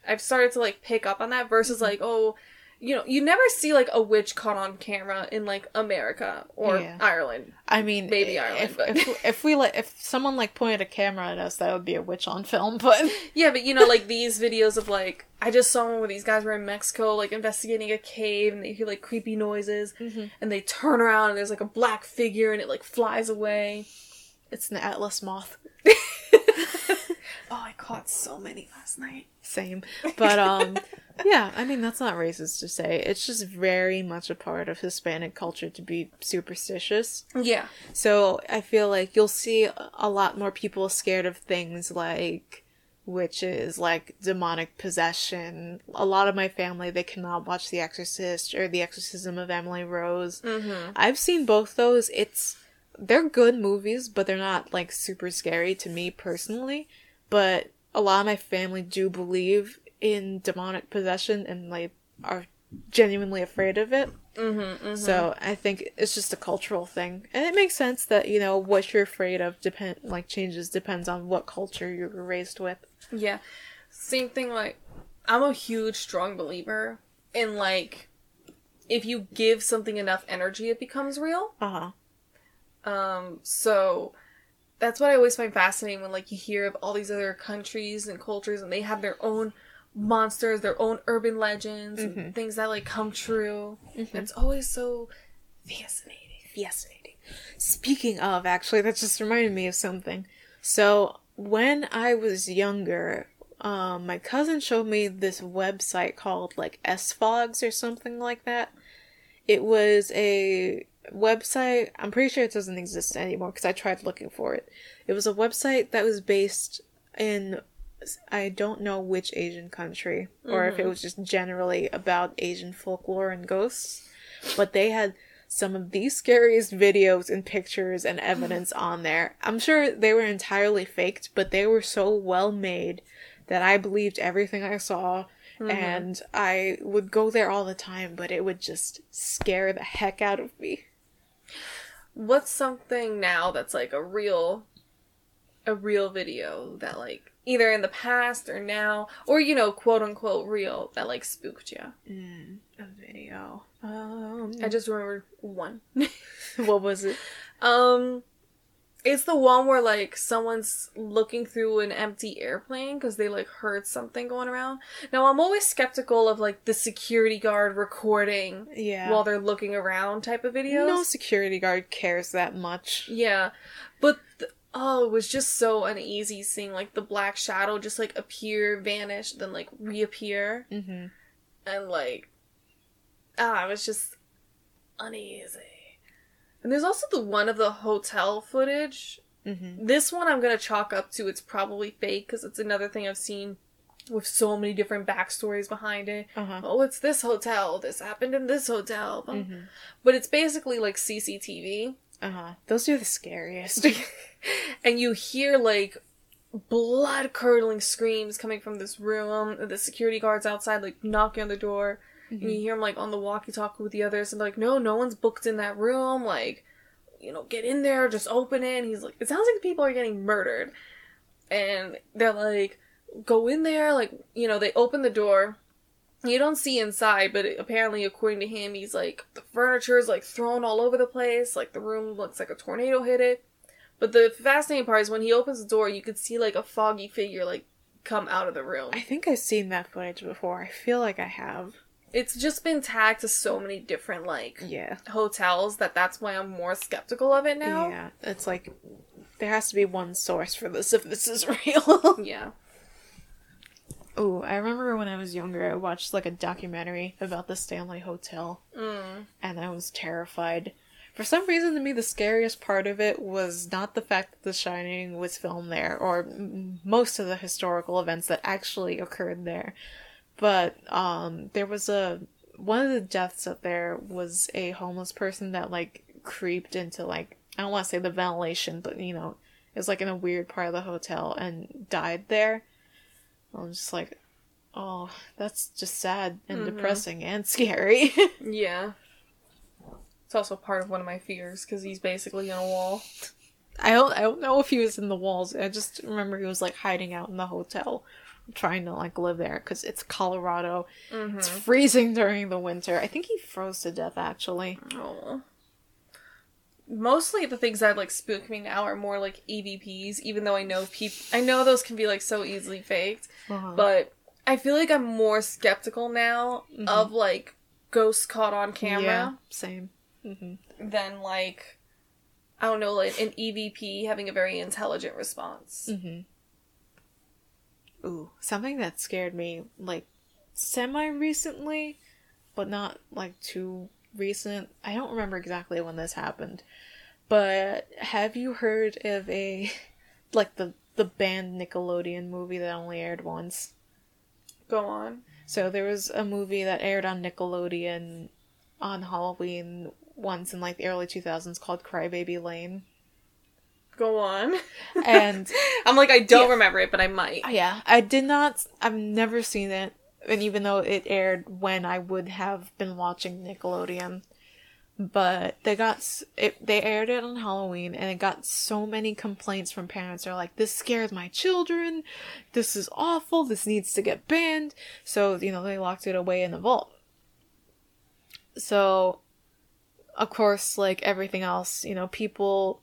I've started to like pick up on that versus like, oh, you know, you never see like a witch caught on camera in like America or Yeah. Ireland. I mean, Maybe Ireland, if, but- if if we let if someone like pointed a camera at us, that would be a witch on film. But Yeah, but you know, like these videos of like, I just saw one where these guys were in Mexico, like investigating a cave, and they hear like creepy noises, Mhm. and they turn around and there's like a black figure, and it like flies away. it's an atlas moth. Oh, I caught so many last night. Same. But um yeah, I mean that's not racist to say. It's just very much a part of Hispanic culture to be superstitious. Yeah. So I feel like you'll see a lot more people scared of things like witches, like demonic possession. A lot of my family they cannot watch The Exorcist or The Exorcism of Emily Rose. Mm-hmm. I've seen both those. It's they're good movies, but they're not like super scary to me personally. But a lot of my family do believe in demonic possession and like are genuinely afraid of it. Mm-hmm. So I think it's just a cultural thing, and it makes sense that you know what you're afraid of depend like changes depends on what culture you were raised with. Yeah. Same thing, like, I'm a huge, strong believer in, like, if you give something enough energy, it becomes real. Uh huh. Um, so that's what I always find fascinating when, like, you hear of all these other countries and cultures and they have their own monsters, their own urban legends, and things that, like, come true. It's always so fascinating. Fascinating. Speaking of, actually, that just reminded me of something. So when I was younger, um, my cousin showed me this website called like SFogs or something like that. It was a website. I'm pretty sure it doesn't exist anymore because I tried looking for it. It was a website that was based in I don't know which Asian country or if it mm-hmm. was just generally about Asian folklore and ghosts, but they had some of the scariest videos and pictures and evidence on there. I'm sure they were entirely faked, but they were so well made that I believed everything I saw mm-hmm. and I would go there all the time, but it would just scare the heck out of me. What's something now that's, like, a real, a real video that, like, either in the past or now, or, you know, quote unquote real, that, like, spooked you? Mm, a video. Um, I just remembered one. what was it? Um, It's the one where like someone's looking through an empty airplane because they like heard something going around. Now I'm always skeptical of like the security guard recording Yeah. while they're looking around type of videos. no security guard cares that much. Yeah, but th- oh, it was just so uneasy seeing like the black shadow just like appear, vanish, then like reappear, Mm-hmm. and like ah, it was just uneasy. And there's also the one of the hotel footage. Mm-hmm. This one I'm gonna chalk up to it's probably fake because it's another thing I've seen with so many different backstories behind it. Uh-huh. Oh, it's this hotel. This happened in this hotel. Mm-hmm. But it's basically like CCTV. Uh-huh. Those are the scariest. and you hear like blood curdling screams coming from this room. The security guards outside like knocking on the door, Mm-hmm. and you hear him like on the walkie-talkie with the others, and they're like, "No, no one's booked in that room. Like, you know, get in there, just open it." And he's like, "It sounds like people are getting murdered," and they're like, "Go in there." Like, you know, they open the door. You don't see inside, but apparently, according to him, he's like the furniture is like thrown all over the place. Like the room looks like a tornado hit it. But the fascinating part is when he opens the door, you could see like a foggy figure like come out of the room. I think I've seen that footage before. I feel like I have. It's just been tagged to so many different like Yeah. hotels that that's why I'm more skeptical of it now. Yeah. It's like there has to be one source for this if this is real. Yeah. Oh, I remember when I was younger, I watched like a documentary about the Stanley Hotel, Mm. and I was terrified. For some reason, to me, the scariest part of it was not the fact that The Shining was filmed there, or m- most of the historical events that actually occurred there, but um, there was a one of the deaths up there was a homeless person that like creeped into like I don't want to say the ventilation, but you know, it was like in a weird part of the hotel and died there. I'm just like, oh, that's just sad and Mhm. depressing and scary. Yeah. It's also part of one of my fears because he's basically in a wall. I don't, I don't know if he was in the walls. I just remember he was like hiding out in the hotel, trying to like live there because it's Colorado. Mm-hmm. It's freezing during the winter. I think he froze to death actually. Oh. Mostly the things that like spook me now are more like EVPs, even though I know people I know those can be like so easily faked. But But I feel like I'm more skeptical now Mhm. of like ghosts caught on camera yeah, same. hmm than like I don't know, like an EVP having a very intelligent response. hmm Ooh, something that scared me like semi recently, but not like too recent. I don't remember exactly when this happened. But have you heard of a like the the banned Nickelodeon movie that only aired once? Go on. So there was a movie that aired on Nickelodeon on Halloween once in like the early 2000s called Crybaby Lane. Go on. And I'm like I don't Yeah. remember it, but I might. Oh, yeah, I did not I've never seen it. And even though it aired when I would have been watching Nickelodeon. But they got it they aired it on Halloween and it got so many complaints from parents. They're like this scares my children. This is awful. This needs to get banned. So you know they locked it away in the vault. So of course like everything else you know people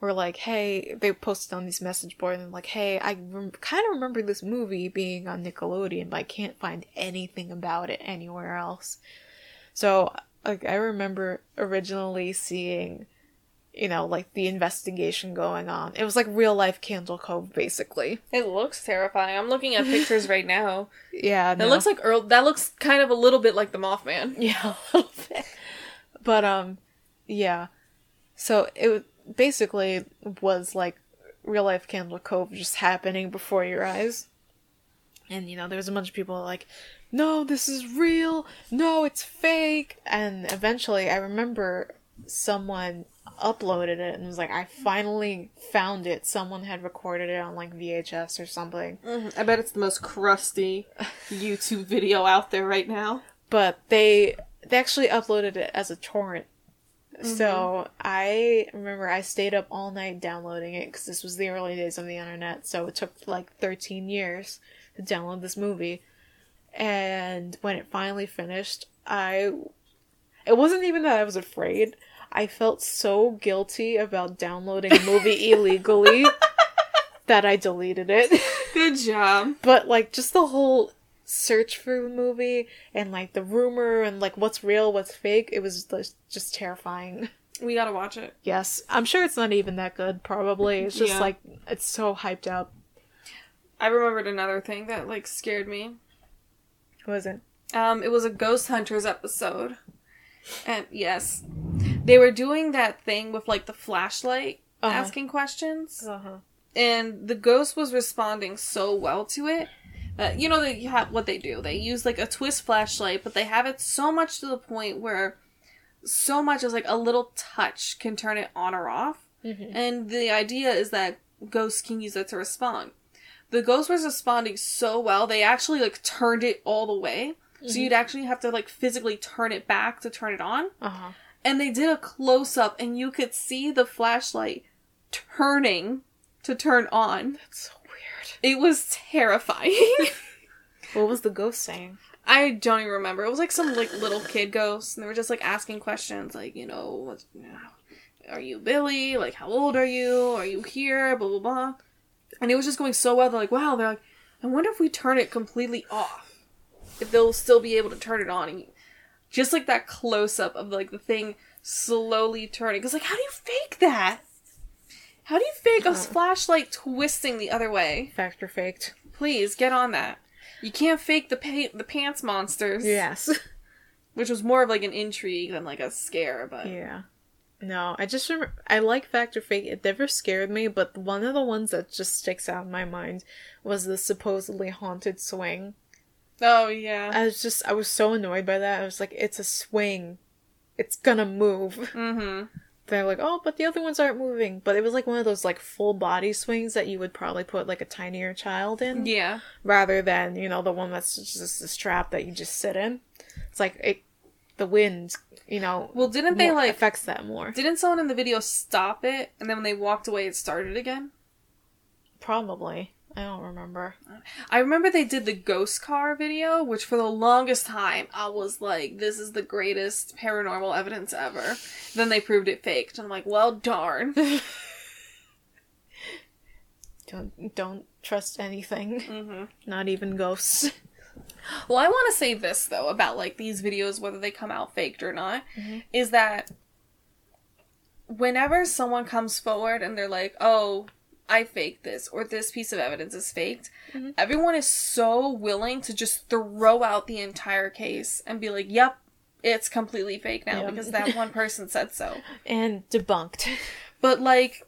were like hey they posted on these message boards and like hey i rem- kind of remember this movie being on nickelodeon but i can't find anything about it anywhere else so like i remember originally seeing you know like the investigation going on it was like real life candle cove basically It looks terrifying. I'm looking at pictures right now. yeah That looks like Earl. That looks kind of a little bit like the Mothman. Yeah, a little bit. But um, yeah. So it basically was like real life Candle Cove just happening before your eyes, and you know there was a bunch of people like, "No, this is real. No, it's fake." And eventually, I remember someone uploaded it and was like, "I finally found it. Someone had recorded it on like VHS or something." Mm-hmm. I bet it's the most crusty YouTube video out there right now. but they they actually uploaded it as a torrent. So mm-hmm. I remember I stayed up all night downloading it because this was the early days of the internet. So it took like 13 years to download this movie, and when it finally finished, I it wasn't even that I was afraid. I felt so guilty about downloading a movie illegally that I deleted it. Good job. But like just the whole search for the movie and like the rumor and like what's real, what's fake, it was just- terrifying. We gotta watch it. Yes, I'm sure it's not even that good. Probably it's just Yeah. like it's so hyped up. I remembered another thing that like scared me. What was it? Um, it was a Ghost Hunters episode. And yes. They were doing that thing with like the flashlight Uh-huh. asking questions. Uh huh. And the ghost was responding so well to it that you know they have what they do. They use like a twist flashlight, but they have it so much to the point where so much as like a little touch can turn it on or off. Mhm. And the idea is that ghosts can use it to respond. The ghost was responding so well, they actually like turned it all the way. So you'd actually have to like physically turn it back to turn it on. Uh huh. And they did a close up and you could see the flashlight turning to turn on. That's. It was terrifying. What was the ghost saying? I don't even remember. It was like some like little kid ghost, and they were just like asking questions, like you know, what's, are you Billy? Like, how old are you? Are you here? Blah blah blah. And it was just going so well. They're like, wow. They're like, I wonder if we turn it completely off, if they'll still be able to turn it on. And just like that close up of like the thing slowly turning. Because like, how do you fake that? How do you fake a flashlight twisting the other way? Fact or faked. Please get on that. You can't fake the pa- the pants monsters. Yes. Which was more of like an intrigue than like a scare, but Yeah. No, I just remember. I like Fact or Fake. It never scared me, but one of the ones that just sticks out in my mind was the supposedly haunted swing. oh yeah. I was just, I was so annoyed by that. I was like, it's a swing. It's gonna move. mm-hmm. They're like, oh, but the other ones aren't moving. But it was like one of those like full body swings that you would probably put like a tinier child in. Yeah. rather than you know the one that's just a strap that you just sit in. It's like it, the wind, you know. Well, didn't they like? affects that more? Didn't someone in the video stop it, and then when they walked away, it started again? Probably. I don't remember. I remember they did the ghost car video, which for the longest time I was like, "This is the greatest paranormal evidence ever." Then they proved it faked, and I'm like, "Well, darn." Don't don't trust anything. hmm Not even ghosts. Well, I want to say this though about like these videos, whether they come out faked or not, Mhm. is that whenever someone comes forward and they're like, "Oh, I faked this," or "This piece of evidence is faked," Mhm. everyone is so willing to just throw out the entire case and be like, "Yep, it's completely fake now Yep. because that one person said so." And debunked. But like,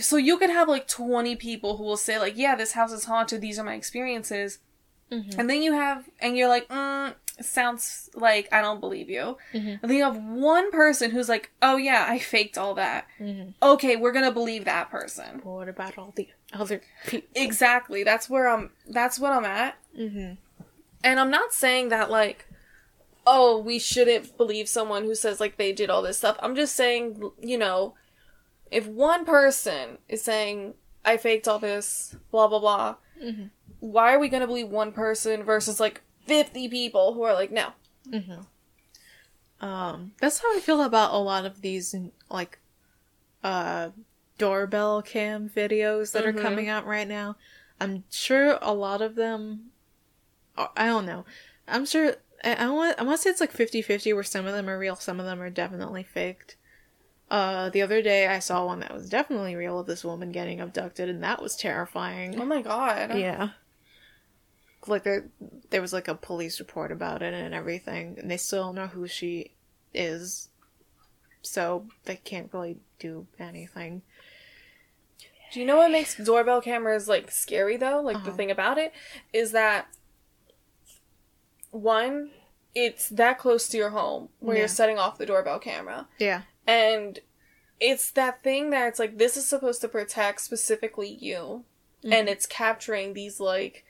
so you could have like 20 people who will say like, "Yeah, this house is haunted. These are my experiences." Mhm. And then you have, and you're like, mm, sounds like I don't believe you. Mhm. And then you have one person who's like, oh yeah, I faked all that. Mhm. Okay, we're gonna believe that person. Well, what about all the other people? Exactly. That's where I'm. That's what I'm at. Mm-hmm. And I'm not saying that like, oh, we shouldn't believe someone who says like they did all this stuff. I'm just saying, you know, if one person is saying I faked all this, blah blah blah, Mhm. Why are we gonna believe one person versus like 50 people who are like, no. Mm-hmm. Um, that's how I feel about a lot of these like uh doorbell cam videos that Mhm. are coming out right now. I'm sure a lot of them are- I don't know. I'm sure I, I want I want to say it's like 50-50 where some of them are real, some of them are definitely faked. Uh, the other day I saw one that was definitely real of this woman getting abducted, and that was terrifying. Oh my god. Yeah. Like there, there was like a police report about it and everything, and they still don't know who she is, so they can't really do anything. Do you know what makes doorbell cameras like scary though? Like the Uh-huh. thing about it is that one, it's that close to your home where Yeah. you're setting off the doorbell camera. Yeah. And it's that thing that it's like this is supposed to protect specifically you and it's capturing these like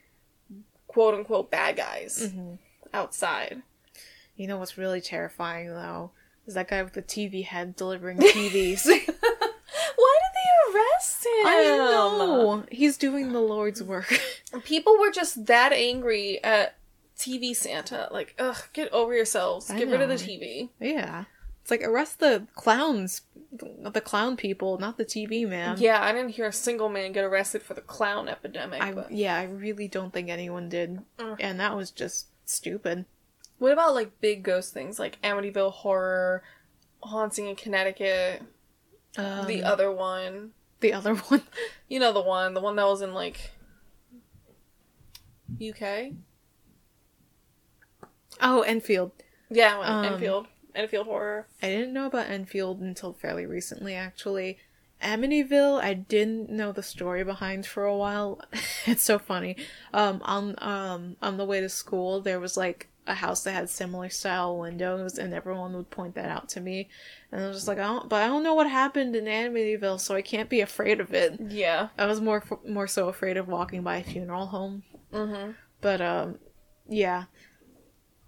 quote unquote bad guys hmm outside. You know what's really terrifying though is that guy with the TV head delivering TVs. Why did they arrest him? I know he's doing the Lord's work. People were just that angry at TV Santa. Like, ugh, get over yourselves. I Get rid of the. TV. yeah, It's like arrest the clowns, the clown people, not the TV man. Yeah, I didn't hear a single man get arrested for the clown epidemic. I but... yeah, I really don't think anyone did, Mm. and that was just stupid. What about like big ghost things like Amityville Horror, Haunting in Connecticut, Um, the other one? the other one. You know the one, the one that was in like UK. Oh, Enfield. Yeah, Um, Enfield, Enfield Horror. I didn't know about Enfield until fairly recently, actually. Amityville, I didn't know the story behind for a while. it's so funny. Um, on um on the way to school, there was like a house that had similar style windows, and everyone would point that out to me. And I was just like, I don't, but I don't know what happened in Amityville, so I can't be afraid of it. Yeah. I was more more so afraid of walking by a funeral home. Mm-hmm. But um, yeah,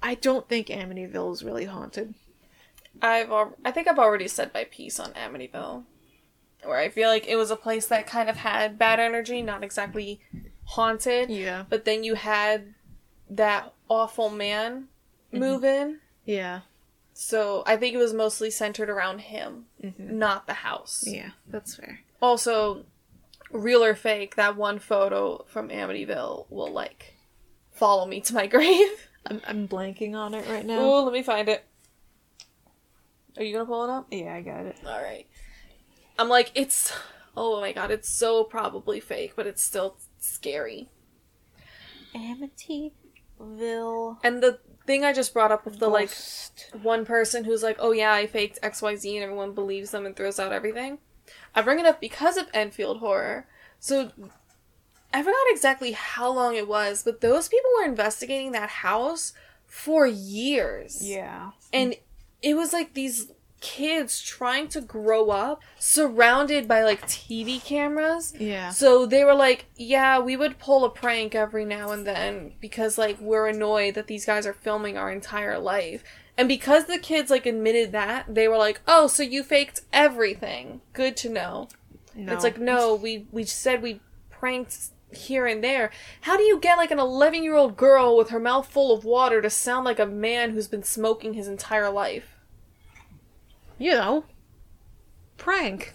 I don't think Amityville is really haunted. I've al- I think I've already said my piece on Amityville, where I feel like it was a place that kind of had bad energy, not exactly haunted, Yeah, but then you had that awful man move in. yeah, So I think it was mostly centered around him, hmm not the house. yeah. That's fair. Also, real or fake, that one photo from Amityville will like follow me to my grave. I'm I'm blanking on it right now. Oh, let me find it. Are you gonna pull it up? Yeah, I got it. All right. I'm like, it's. Oh my god, it's so probably fake, but it's still scary. Amityville. And the thing I just brought up with the like one person who's like, oh yeah, I faked XYZ and everyone believes them and throws out everything. I bring it up because of Enfield horror. So I forgot exactly how long it was, but those people were investigating that house for years. Yeah. And it was like these kids trying to grow up surrounded by like TV cameras. Yeah. So they were like, yeah, we would pull a prank every now and then because like we're annoyed that these guys are filming our entire life. And because the kids like admitted that, they were like, "Oh, so you faked everything. Good to know." No. It's like, "No, we we said we pranked here and there. How do you get like an 11-year-old girl with her mouth full of water to sound like a man who's been smoking his entire life?" You know, prank.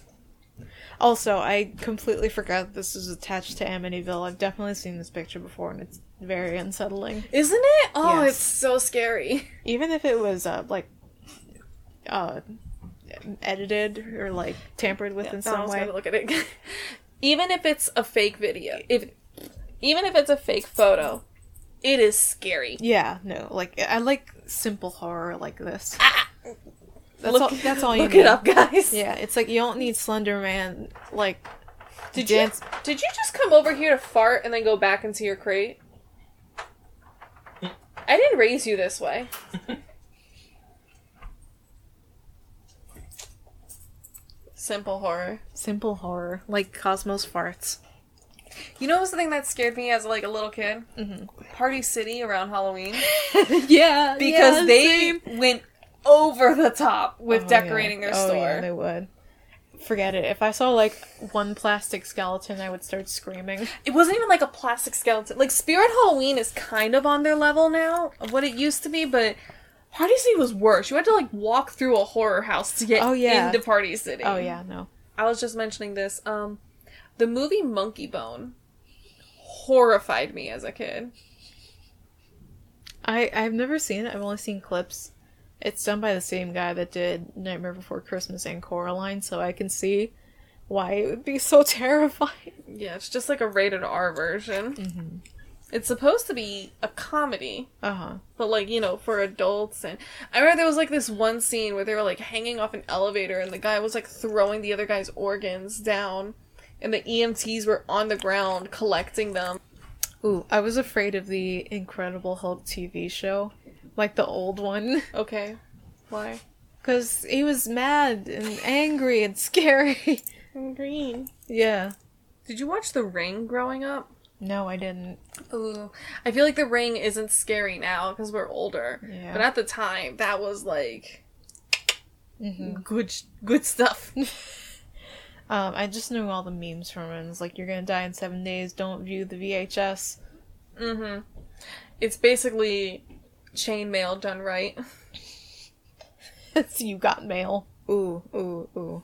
Also, I completely forgot this is attached to Amityville. I've definitely seen this picture before, and it's very unsettling. Isn't it? Oh, Yes. it's so scary. Even if it was uh, like uh, edited or like tampered with in some way. look at it. even if it's a fake video, if even if it's a fake photo, it is scary. Yeah, no, like I like simple horror like this. That's look, all. That's all you look need. it up, guys. Yeah, it's like you don't need Slender Man. Like, Did dance. you did you just come over here to fart and then go back into your crate? I didn't raise you this way. Simple horror. Simple horror, like Cosmos farts. You know what was the thing that scared me as like a little kid? Mhm. Party City around Halloween yeah, because they went over the top with decorating their oh, store. Yeah, they would. Forget it. If I saw like one plastic skeleton, I would start screaming. It wasn't even like a plastic skeleton. Like Spirit Halloween is kind of on their level now of what it used to be, but Party City was worse. You had to like walk through a horror house to get Oh, yeah. into Party City. Oh yeah, no. I was just mentioning this. Um, the movie Monkeybone horrified me as a kid. I I've never seen it. I've only seen clips. It's done by the same guy that did Nightmare Before Christmas and Coraline, so I can see why it would be so terrifying. Yeah, it's just like a rated R version. Mm-hmm. It's supposed to be a comedy, Uh huh. but like you know for adults. And I remember there was like this one scene where they were like hanging off an elevator, and the guy was like throwing the other guy's organs down, and the EMTs were on the ground collecting them. Ooh, I was afraid of the Incredible Hulk TV show, like the old one, Okay, why? because he was mad and angry and scary. And green. yeah. Did you watch The Ring growing up? No, I didn't. Ooh, I feel like The Ring isn't scary now because we're older. Yeah. But at the time, that was like hmm good, good stuff. Um, I just knew all the memes from it. It's like you're gonna die in seven days. Don't view the VHS. mm-hmm. It's basically chainmail done right. So you got mail. Ooh, ooh, ooh.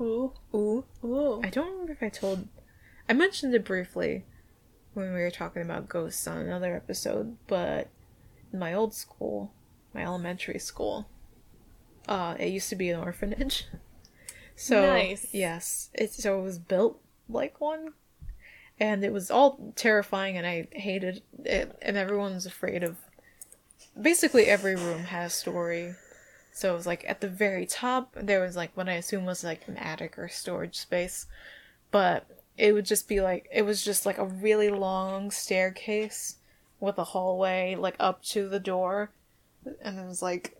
Ooh. Ooh. Ooh. I don't remember if I told. I mentioned it briefly when we were talking about ghosts on another episode, but in my old school, my elementary school, uh, it used to be an orphanage. So Nice. yes, it so it was built like one, and it was all terrifying, and I hated it, and everyone was afraid of. Basically, every room had a story. So it was like at the very top, there was like what I assume was like an attic or storage space, but it would just be like it was just like a really long staircase with a hallway like up to the door, and it was like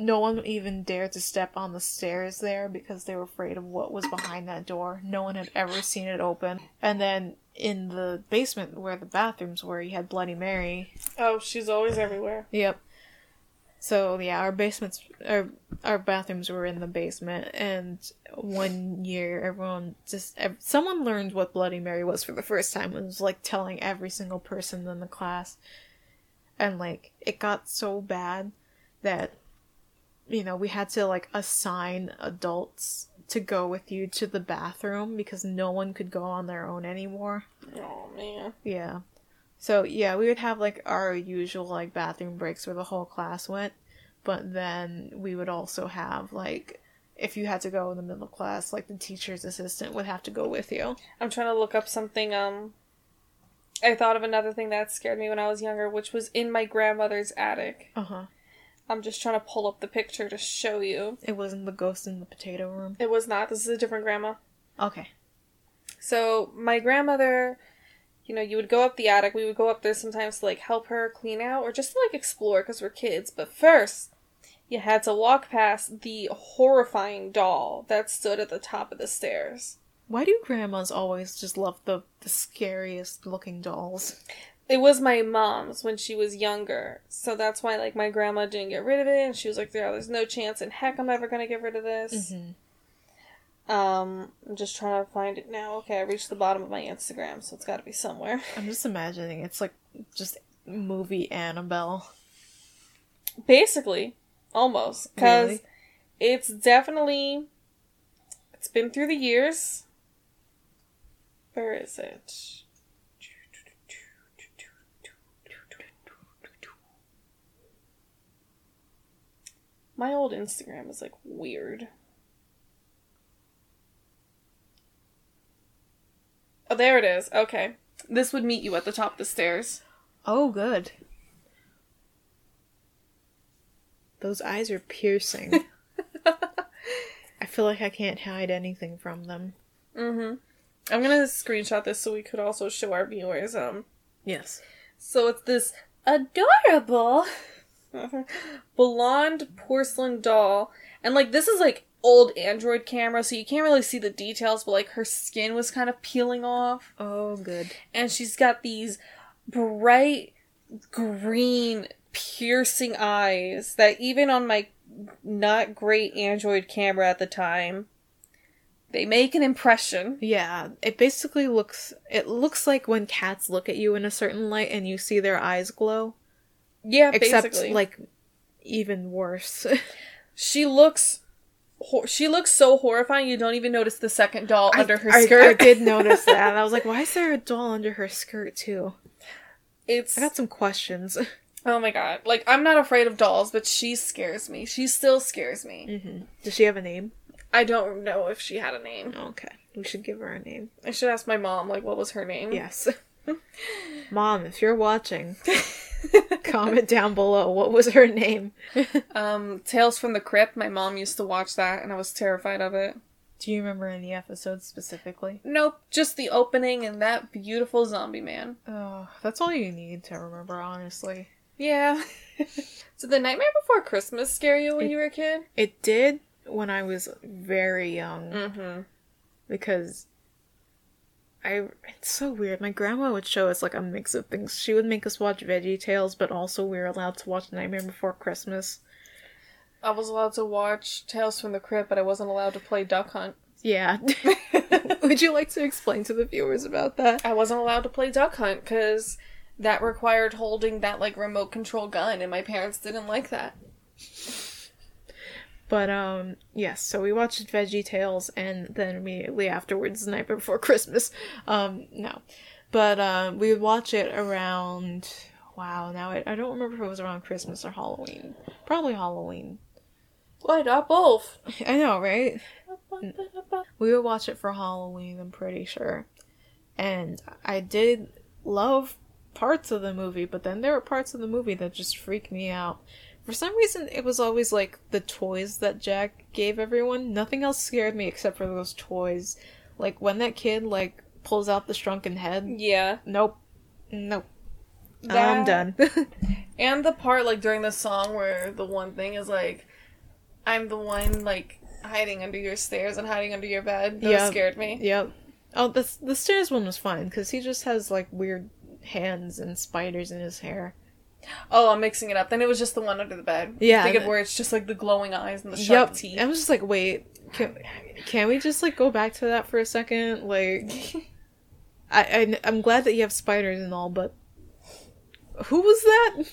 no one even dared to step on the stairs there because they were afraid of what was behind that door. No one had ever seen it open. And then in the basement where the bathrooms were, you had Bloody Mary. Oh, she's always everywhere. Yep. So yeah, our basements, our our bathrooms were in the basement, and one year everyone just ev- someone learned what Bloody Mary was for the first time. It was like telling every single person in the class, and like it got so bad that you know we had to like assign adults to go with you to the bathroom because no one could go on their own anymore. Oh man. Yeah. So yeah, we would have like our usual like bathroom breaks where the whole class went, but then we would also have like if you had to go in the middle of class, like the teacher's assistant would have to go with you. I'm trying to look up something. Um, I thought of another thing that scared me when I was younger, which was in my grandmother's attic. Uh huh. I'm just trying to pull up the picture to show you. It wasn't the ghost in the potato room. It was not. This is a different grandma. Okay. So my grandmother, you know, you would go up the attic. We would go up there sometimes to like help her clean out or just to like explore because we're kids. But first, you had to walk past the horrifying doll that stood at the top of the stairs. Why do grandmas always just love the the scariest looking dolls? It was my mom's when she was younger. So that's why like my grandma didn't get rid of it and she was like, Yeah, there's no chance in heck I'm ever gonna get rid of this. Mm-hmm. Um I'm just trying to find it now. Okay, I reached the bottom of my Instagram, so it's gotta be somewhere. I'm just imagining it's like just movie Annabelle. Basically. Almost. Because Really? it's definitely it's been through the years. Where is it? My old Instagram is like weird. Oh, there it is. Okay. This would meet you at the top of the stairs. Oh, good. Those eyes are piercing. I feel like I can't hide anything from them. Mm-hmm. I'm gonna screenshot this so we could also show our viewers. Um, Yes. so it's this adorable blonde porcelain doll, and like this is like old Android camera, so you can't really see the details, but like her skin was kind of peeling off, Oh, good. and she's got these bright green piercing eyes that even on my not great Android camera at the time, they make an impression. Yeah, it basically looks it looks like when cats look at you in a certain light and you see their eyes glow, Yeah, except basically. like even worse. She looks hor- she looks so horrifying you don't even notice the second doll under her I, I skirt. did notice that. I was like, why is there a doll under her skirt too? It's I got some questions. oh my god. Like I'm not afraid of dolls, but she scares me. She still scares me. hmm Does she have a name? I don't know if she had a name. Okay, we should give her a name. I should ask my mom like what was her name. Yes. Mom, if you're watching, comment down below what was her name. Um Tales from the Crypt, my mom used to watch that and I was terrified of it. Do you remember any episodes specifically? Nope, just the opening and that beautiful zombie man. Oh, that's all you need to remember, honestly. Yeah. so the Nightmare Before Christmas scare you when It- you were a kid? It did when I was very young Mm-hmm. because I it's so weird. My grandma would show us like a mix of things. She would make us watch VeggieTales, but also we were allowed to watch Nightmare Before Christmas. I was allowed to watch Tales from the Crypt, but I wasn't allowed to play Duck Hunt. Yeah. would you like to explain to the viewers about that? I wasn't allowed to play Duck Hunt because that required holding that like remote control gun, and my parents didn't like that. But um yes, so we watched VeggieTales and then immediately afterwards the night before Christmas. Um no. But um we would watch it around wow, now I, I don't remember if it was around Christmas or Halloween. Probably Halloween. Why not both? I know, right? We would watch it for Halloween, I'm pretty sure. And I did love parts of the movie, but then there were parts of the movie that just freaked me out. For some reason, it was always like the toys that Jack gave everyone. Nothing else scared me except for those toys. Like when that kid like pulls out the shrunken head. Yeah. Nope. Nope. That- I'm done. And the part like during the song where the one thing is like, I'm the one like hiding under your stairs and hiding under your bed. That Yeah. scared me. yep. Oh, the the stairs one was fine because he just has like weird hands and spiders in his hair. Oh, I'm mixing it up. Then it was just the one under the bed. Yeah, Think of where it's just like the glowing eyes and the sharp Yep. teeth. I was just like, wait, can, can we just like go back to that for a second? Like, I, I I'm glad that you have spiders and all, but who was that?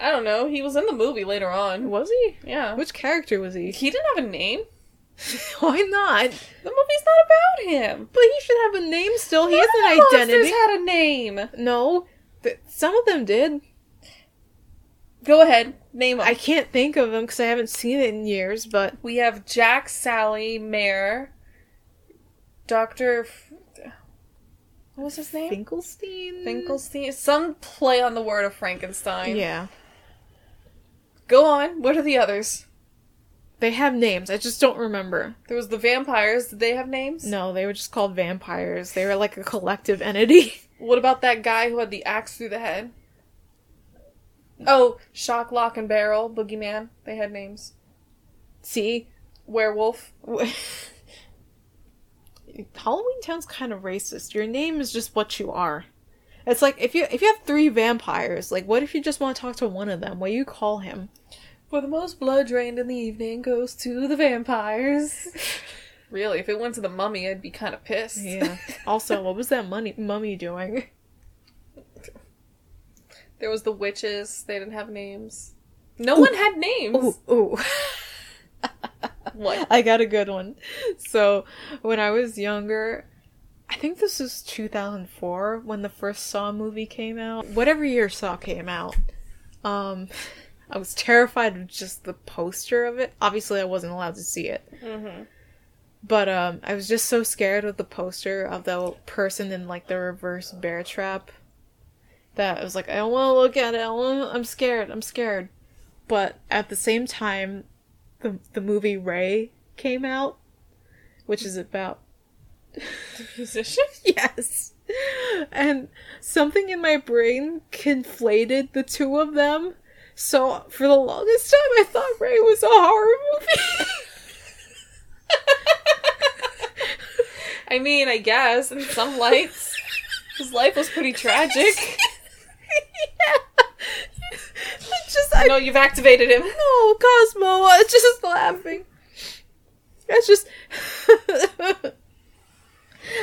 I don't know. He was in the movie later on. Was he? Yeah. Which character was he? He didn't have a name. Why not? The movie's not about him. But he should have a name still. He has an identity. had a name. No, th- some of them did. Go ahead. Name them. I can't think of them because I haven't seen it in years. But We have Jack, Sally, Mayor, Doctor. F- What was his name? Finkelstein. Finkelstein. Some play on the word of Frankenstein. Yeah, Go on. What are the others? They have names. I just don't remember. There was the vampires. Did they have names? No, they were just called vampires. They were like a collective entity. What about that guy who had the axe through the head? Oh, Shock, Lock, and Barrel, Boogeyman. They had names. See, Werewolf. Halloween Town's kind of racist. Your name is just what you are. It's like if you if you have three vampires, like what if you just want to talk to one of them? What do you call him? For the most blood drained in the evening goes to the vampires. really, if it went to the mummy, I'd be kind of pissed. Yeah. also, what was that money mummy doing? There was the witches. They didn't have names. No one had names. Ooh, ooh. What? I got a good one. So, when I was younger, I think this was 2004 when the first Saw movie came out. Whatever year Saw came out. Um I was terrified of just the poster of it. Obviously, I wasn't allowed to see it. Mm-hmm. But um I was just so scared of the poster of the person in like the reverse bear trap that I was like, I don't want to look at it. I wanna... I'm scared. I'm scared. But at the same time, the the movie Ray came out, which is about the Musician? yes. And something in my brain conflated the two of them. So for the longest time I thought Ray was a horror movie. I mean, I guess in some lights, his life was pretty tragic. yeah. It's just I know you've activated him. No, Cosmo, I was just laughing. It's just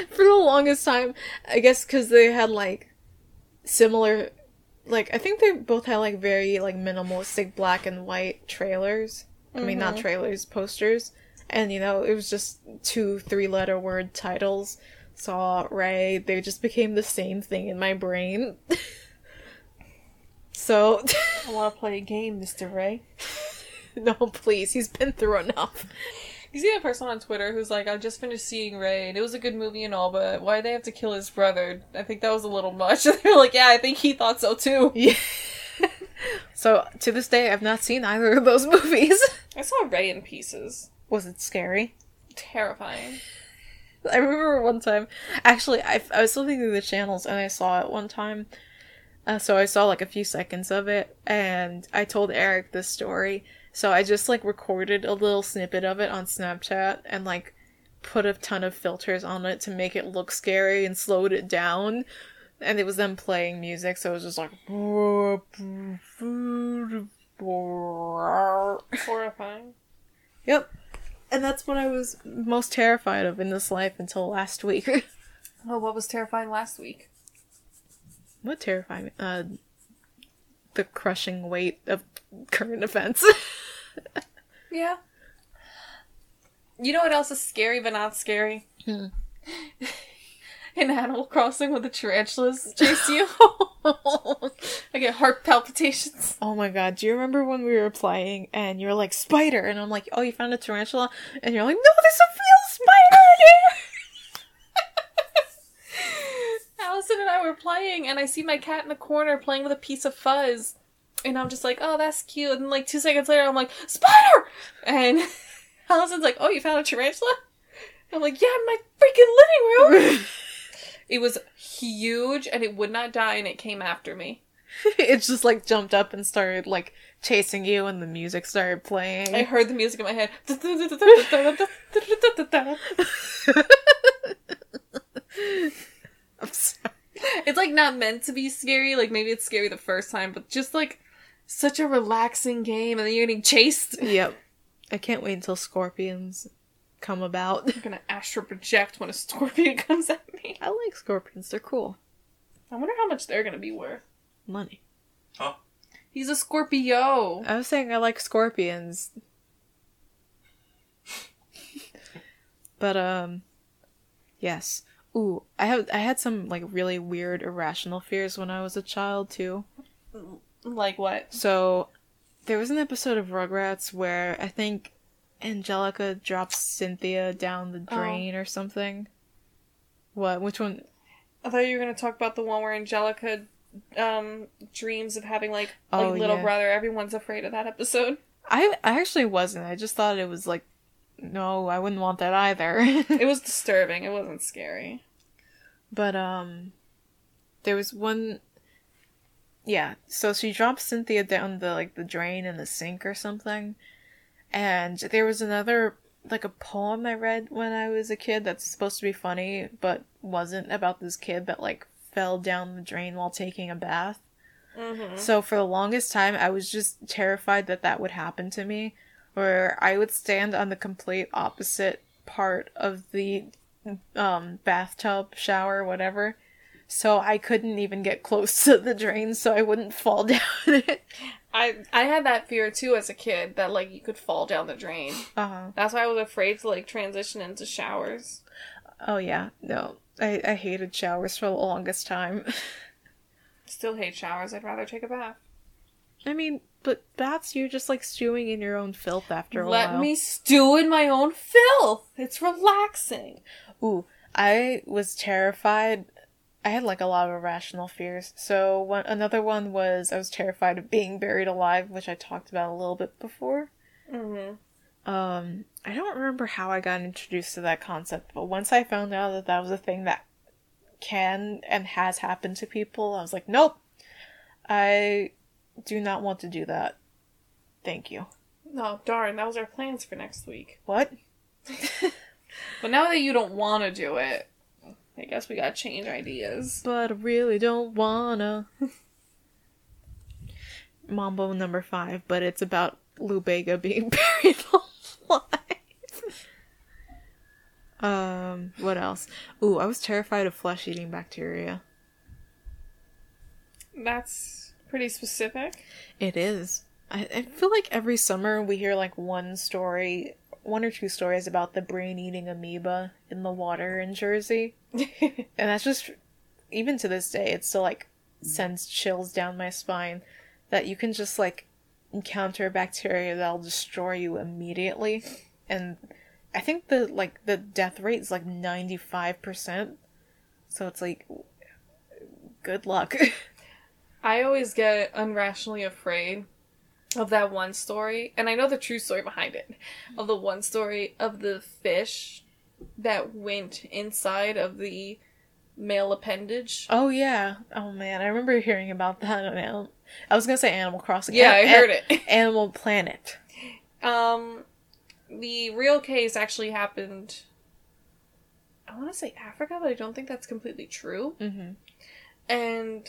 for the longest time, I guess because they had like similar, like I think they both had like very like minimalistic black and white trailers. I mean, not mm-hmm. trailers, posters, and you know it was just two three letter word titles. Saw Ray, they just became the same thing in my brain. so. I want to play a game, Mr. Ray. No, please. He's been through enough. You see that person on Twitter who's like, I just finished seeing Ray, and it was a good movie and all, but why they have to kill his brother? I think that was a little much. They're like, yeah, I think he thought so too. Yeah. so to this day, I've not seen either of those movies. I saw Ray in pieces. Was it scary? Terrifying. I remember one time. Actually, I, I was flipping through the channels and I saw it one time. Uh, so I saw like a few seconds of it, and I told Eric this story. So I just like recorded a little snippet of it on Snapchat and like put a ton of filters on it to make it look scary and slowed it down. And it was them playing music, so it was just like. Horrifying. Yep. And that's what I was most terrified of in this life until last week. Oh, what was terrifying last week? what terrified me? Uh, the crushing weight of current events. Yeah. You know what else is scary but not scary? Hmm. In Animal Crossing when the tarantulas chase you. I get heart palpitations. Oh my god, do you remember when we were playing and you're like, spider? And I'm like, oh, you found a tarantula? And you're like, no, there's a real spider in here! Allison and I were playing, and I see my cat in the corner playing with a piece of fuzz. And I'm just like, oh, that's cute. And like two seconds later, I'm like, spider! And Allison's like, oh, you found a tarantula? I'm like, yeah, in my freaking living room! it was huge, and it would not die, and it came after me. it just like jumped up and started like chasing you, and the music started playing. I heard the music in my head. I'm sorry. It's like not meant to be scary. Like maybe it's scary the first time, but just like such a relaxing game, and then you're getting chased. Yep. I can't wait until scorpions come about. I'm gonna astral project when a scorpion comes at me. I like scorpions, they're cool. I wonder how much they're gonna be worth. Money. Huh? He's a Scorpio. I was saying I like scorpions. but um yes. Ooh, I have I had some like really weird irrational fears when I was a child too. Like what? So there was an episode of Rugrats where I think Angelica drops Cynthia down the Oh. drain or something. What? Which one? I thought you were gonna talk about the one where Angelica um dreams of having like like Oh, little yeah. brother. Everyone's afraid of that episode. I I actually wasn't. I just thought it was like no, I wouldn't want that either. It was disturbing. It wasn't scary. But um there was one yeah, so she drops Cynthia down the like the drain in the sink or something. And there was another like a poem I read when I was a kid that's supposed to be funny but wasn't about this kid that like fell down the drain while taking a bath. Mm-hmm. So for the longest time I was just terrified that that would happen to me where I would stand on the complete opposite part of the um bathtub, shower, whatever. So I couldn't even get close to the drain so I wouldn't fall down it. I I had that fear too as a kid that like you could fall down the drain. Uh-huh. That's why I was afraid to like transition into showers. Oh yeah, no. I, I hated showers for the longest time. Still hate showers. I'd rather take a bath. I mean, but baths you're just like stewing in your own filth after a Let while. Let me stew in my own filth. It's relaxing. Ooh, I was terrified. I had like a lot of irrational fears. So one another one was I was terrified of being buried alive, which I talked about a little bit before. Mm-hmm. Um, I don't remember how I got introduced to that concept, but once I found out that that was a thing that can and has happened to people, I was like, nope, I do not want to do that. Thank you. No, darn. That was our plans for next week. What? But now that you don't want to do it, I guess we gotta change ideas. But I really don't wanna. Mambo number five, but it's about Lou Bega being buried alive. um, what else? Ooh, I was terrified of flesh eating bacteria. That's pretty specific. It is. I, I feel like every summer we hear like one story, one or two stories about the brain eating amoeba in the water in Jersey. And that's just, even to this day, it still like sends chills down my spine that you can just like encounter bacteria that'll destroy you immediately. And I think the like the death rate is like 95%. So it's like, good luck. I always get unrationally afraid of that one story, and I know the true story behind it. Of the one story of the fish that went inside of the male appendage. Oh yeah. Oh man, I remember hearing about that on Animal. I was gonna say Animal Crossing. Yeah, An- I heard it. Animal Planet. Um, the real case actually happened. I want to say Africa, but I don't think that's completely true. Mm-hmm. and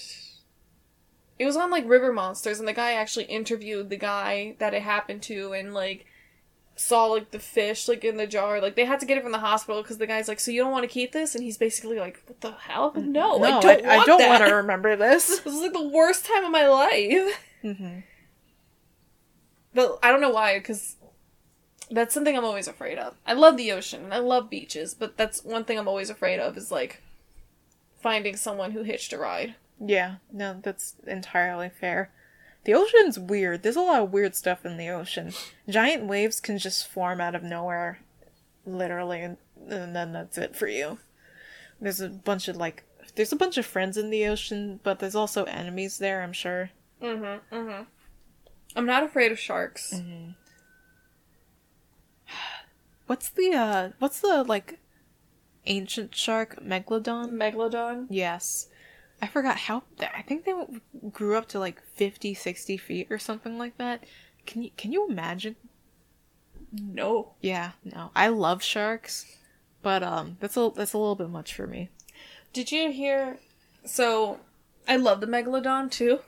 it was on like River Monsters, and the guy actually interviewed the guy that it happened to, and like saw like the fish like in the jar. Like they had to get it from the hospital because the guy's like, "So you don't want to keep this?" And he's basically like, "What the hell? No, I don't. I, I want don't want to remember this. This is like the worst time of my life. mm-hmm. But I don't know why, because That's something I'm always afraid of. I love the ocean and I love beaches, but that's one thing I'm always afraid of is like finding someone who hitched a ride. Yeah, no, that's entirely fair. The ocean's weird. There's a lot of weird stuff in the ocean. Giant waves can just form out of nowhere, literally, and, then that's it for you. There's a bunch of like, there's a bunch of friends in the ocean, but there's also enemies there. I'm sure. Mm-hmm. Mm-hmm. I'm not afraid of sharks. What's the uh? What's the like, ancient shark megalodon? Megalodon. Yes. I forgot how I think they grew up to like 50, 60 feet or something like that. Can you can you imagine? No. Yeah, no. I love sharks, but um that's a that's a little bit much for me. Did you hear? So, I love the megalodon too,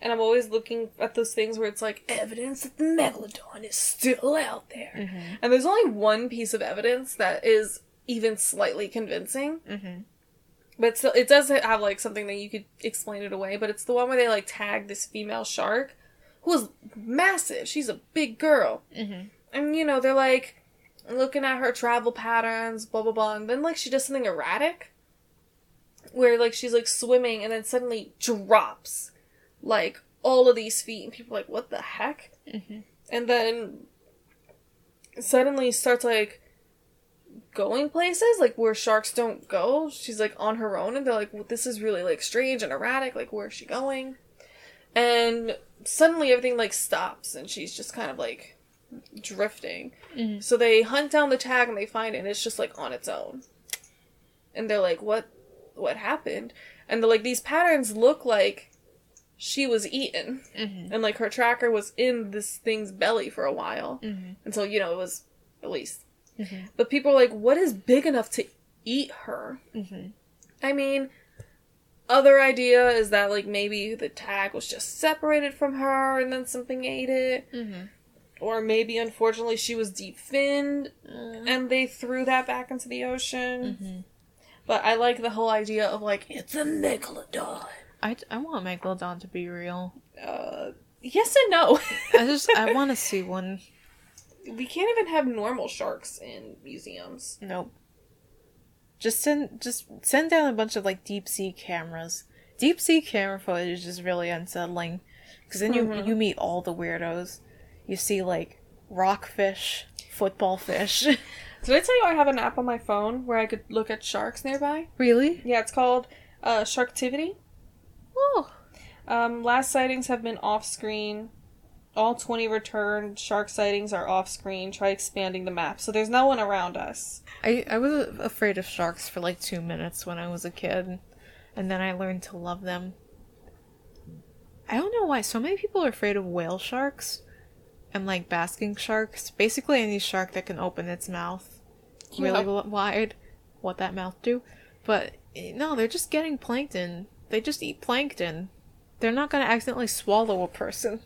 and I'm always looking at those things where it's like evidence that the megalodon is still out there, and there's only one piece of evidence that is even slightly convincing. Mhm. But still, it does have like something that you could explain it away. But it's the one where they like tag this female shark, who is massive. She's a big girl, Mhm. and you know they're like looking at her travel patterns, blah blah blah, and then like she does something erratic, where like she's like swimming and then suddenly drops, like all of these feet, and people are like, what the heck? Mhm. And then suddenly starts like going places like where sharks don't go. She's like on her own, and they're like, well, "This is really like strange and erratic. Like, where's she going?" And suddenly everything like stops, and she's just kind of like drifting. Mhm. So they hunt down the tag and they find it, and it's just like on its own. And they're like, "What? What happened?" And they're like, "These patterns look like." She was eaten, Mhm. and like her tracker was in this thing's belly for a while Mhm. until you know it was released. Mhm. But people are like, what is big enough to eat her? Mhm. I mean, other idea is that like maybe the tag was just separated from her and then something ate it. Mhm. Or maybe unfortunately she was deep finned Uh, and they threw that back into the ocean. mhm. But I like the whole idea of like, it's a megalodon. I I want megalodon to be real. Uh, yes and no. I just I want to see one. we can't even have normal sharks in museums. Nope. Just send just send down a bunch of like deep sea cameras. Deep sea camera footage is really unsettling because then you Mhm. you meet all the weirdos. You see like rockfish, football fish. Did I tell you I have an app on my phone where I could look at sharks nearby? really? Yeah, it's called uh, Sharktivity. Oh. Um, last sightings have been off screen. All 20 returned shark sightings are off screen. Try expanding the map. So there's no one around us. I I was afraid of sharks for like two minutes when I was a kid, and then I learned to love them. I don't know why so many people are afraid of whale sharks, and like basking sharks. Basically, any shark that can open its mouth really Yeah. wide. What that mouth do? But no, they're just getting plankton. They just eat plankton. They're not gonna accidentally swallow a person.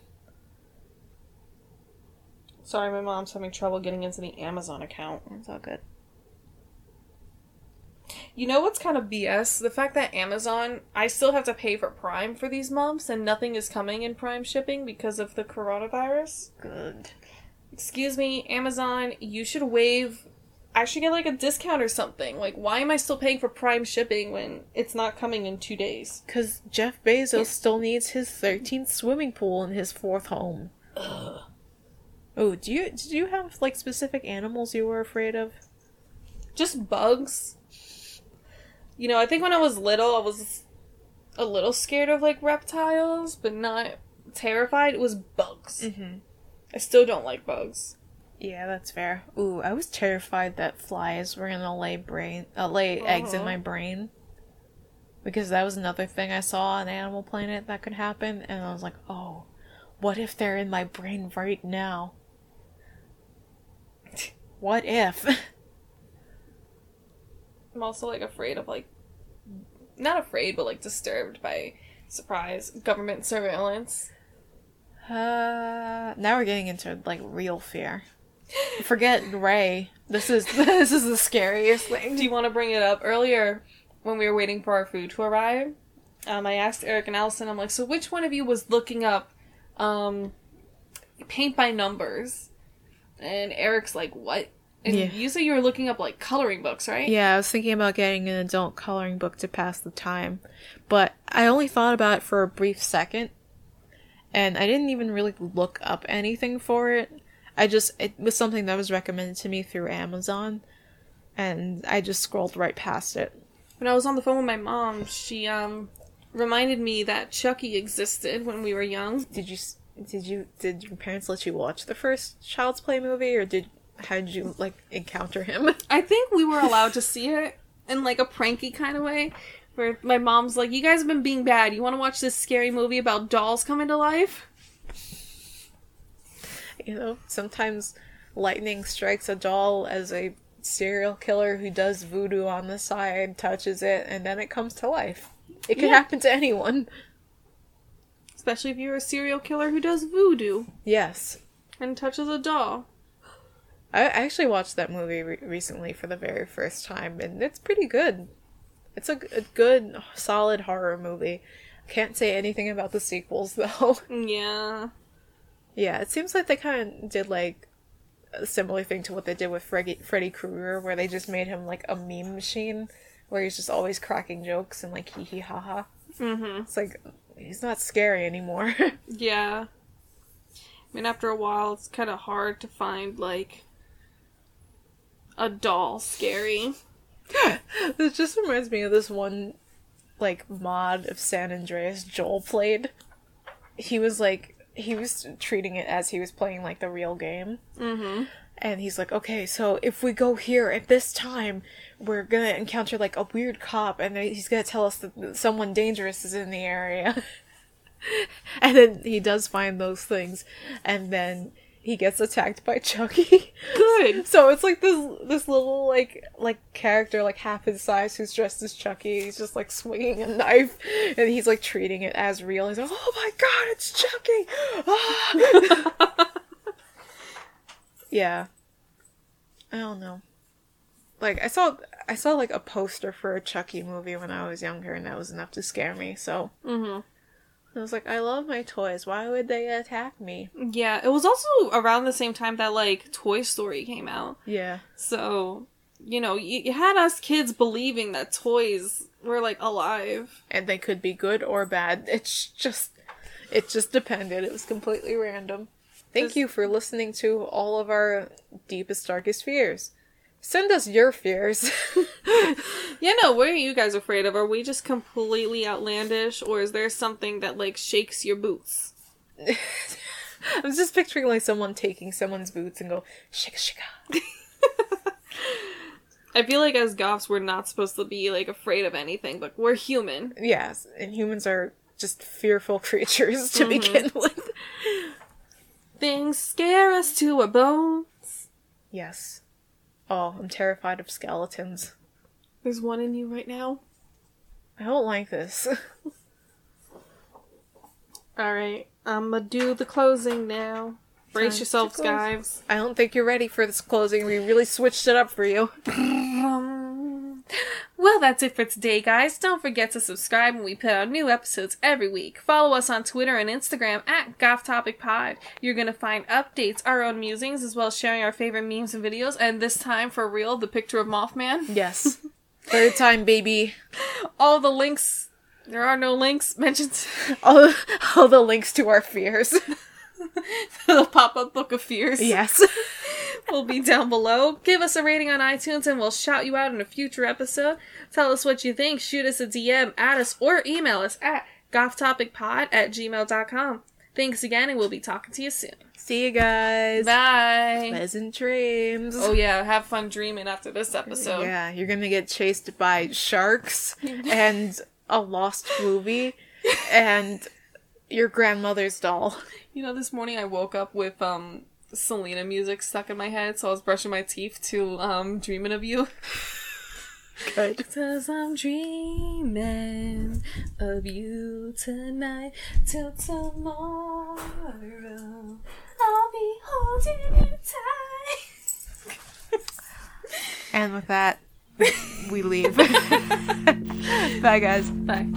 Sorry, my mom's having trouble getting into the Amazon account. It's all good. You know what's kind of BS? The fact that Amazon, I still have to pay for Prime for these months and nothing is coming in Prime shipping because of the coronavirus. Good. Excuse me, Amazon, you should waive. I should get like a discount or something. Like, why am I still paying for Prime shipping when it's not coming in two days? Cause Jeff Bezos still needs his thirteenth swimming pool in his fourth home. Oh, do you did you have like specific animals you were afraid of? Just bugs. You know, I think when I was little, I was a little scared of like reptiles, but not terrified. It was bugs. Mm-hmm. I still don't like bugs. Yeah, that's fair. Ooh, I was terrified that flies were gonna lay brain uh, lay eggs in Uh-huh. my brain. Because that was another thing I saw on Animal Planet that could happen, and I was like, oh, what if they're in my brain right now? What if? I'm also like afraid of like, not afraid, but like disturbed by surprise government surveillance. Uh, now we're getting into like real fear. Forget Ray. This is this is the scariest thing. Do you want to bring it up? Earlier, when we were waiting for our food to arrive, um, I asked Eric and Allison, I'm like, so which one of you was looking up um, paint by numbers And Eric's like, what? And Yeah. you said you were looking up like coloring books, right? Yeah, I was thinking about getting an adult coloring book to pass the time, but I only thought about it for a brief second, and I didn't even really look up anything for it. I just it was something that was recommended to me through Amazon, and I just scrolled right past it. When I was on the phone with my mom, she um reminded me that Chucky existed when we were young. Did you did you did your parents let you watch the first Child's Play movie, or did how did you like encounter him? I think we were allowed to see it in like a pranky kind of way. Where my mom's like, "You guys have been being bad. You want to watch this scary movie about dolls coming to life?" you know, sometimes lightning strikes a doll as a serial killer who does voodoo on the side, touches it, and then it comes to life. It could Yeah. happen to anyone. Especially if you're a serial killer who does voodoo Yes. and touches a doll. I I actually watched that movie re- recently for the very first time, and it's pretty good. It's a, g- a good, solid horror movie. Can't say anything about the sequels, though. Yeah. yeah, it seems like they kind of did, like, a similar thing to what they did with Freddy, Freddy Krueger, where they just made him, like, a meme machine, where he's just always cracking jokes and, like, hee hee ha ha. Mm-hmm. It's like, he's not scary anymore. Yeah. I mean, after a while, it's kind of hard to find like a doll scary. this just reminds me of this one, like, mod of San Andreas Joel played. He was, like, he was treating it as he was playing, like, the real game. Mm-hmm. And he's like, okay, so if we go here at this time, we're gonna encounter like a weird cop, and he's gonna tell us that someone dangerous is in the area. and then he does find those things, and then he gets attacked by Chucky. Good. so it's like this this little like like character like half his size who's dressed as Chucky. He's just like swinging a knife, and he's like treating it as real. He's like, oh my god, it's Chucky! Ah! Yeah. I don't know. Like I saw I saw like a poster for a Chucky movie when I was younger and that was enough to scare me. So mm-hmm. I was like, I love my toys. Why would they attack me? Yeah, it was also around the same time that like Toy Story came out. Yeah. So, you know, you, you had us kids believing that toys were like alive. And they could be good or bad. It's just it just depended. It was completely random. Thank you for listening to all of our deepest darkest fears. Send us your fears. Yeah, no, what are you guys afraid of? Are we just completely outlandish or is there something that like shakes your boots? I'm just picturing like someone taking someone's boots and go shika shika. I feel like as goths we're not supposed to be like afraid of anything, but we're human. Yes, and humans are just fearful creatures to mm-hmm. begin with. Things scare us to our bones. Yes. Oh, I'm terrified of skeletons. There's one in you right now. I don't like this. Alright, I'm gonna do the closing now. Brace Time yourselves, guys. I don't think you're ready for this closing. We really switched it up for you. Um, Well, that's it for today, guys. Don't forget to subscribe when we put out new episodes every week. Follow us on Twitter and Instagram at GothTopicPod. You're gonna find updates, our own musings, as well as sharing our favorite memes and videos. And this time, for real, the picture of Mothman. Yes. Third time, baby. All the links. There are no links mentioned. All, all the links to our fears. the pop-up book of fears. yes. will be down below. Give us a rating on iTunes and we'll shout you out in a future episode. Tell us what you think. Shoot us a DM, add us, or email us at gothtopicpod at gmail.com. Thanks again, and we'll be talking to you soon. See you guys. Bye. Pleasant dreams. Oh, yeah, have fun dreaming after this episode. Yeah, you're gonna get chased by sharks and a lost movie and your grandmother's doll. You know, this morning I woke up with um Selena music stuck in my head, so I was brushing my teeth to um dreaming of you. Good. Cause I'm dreaming of you tonight till tomorrow. I'll be holding you tight. And with that, we leave. Bye, guys. Bye.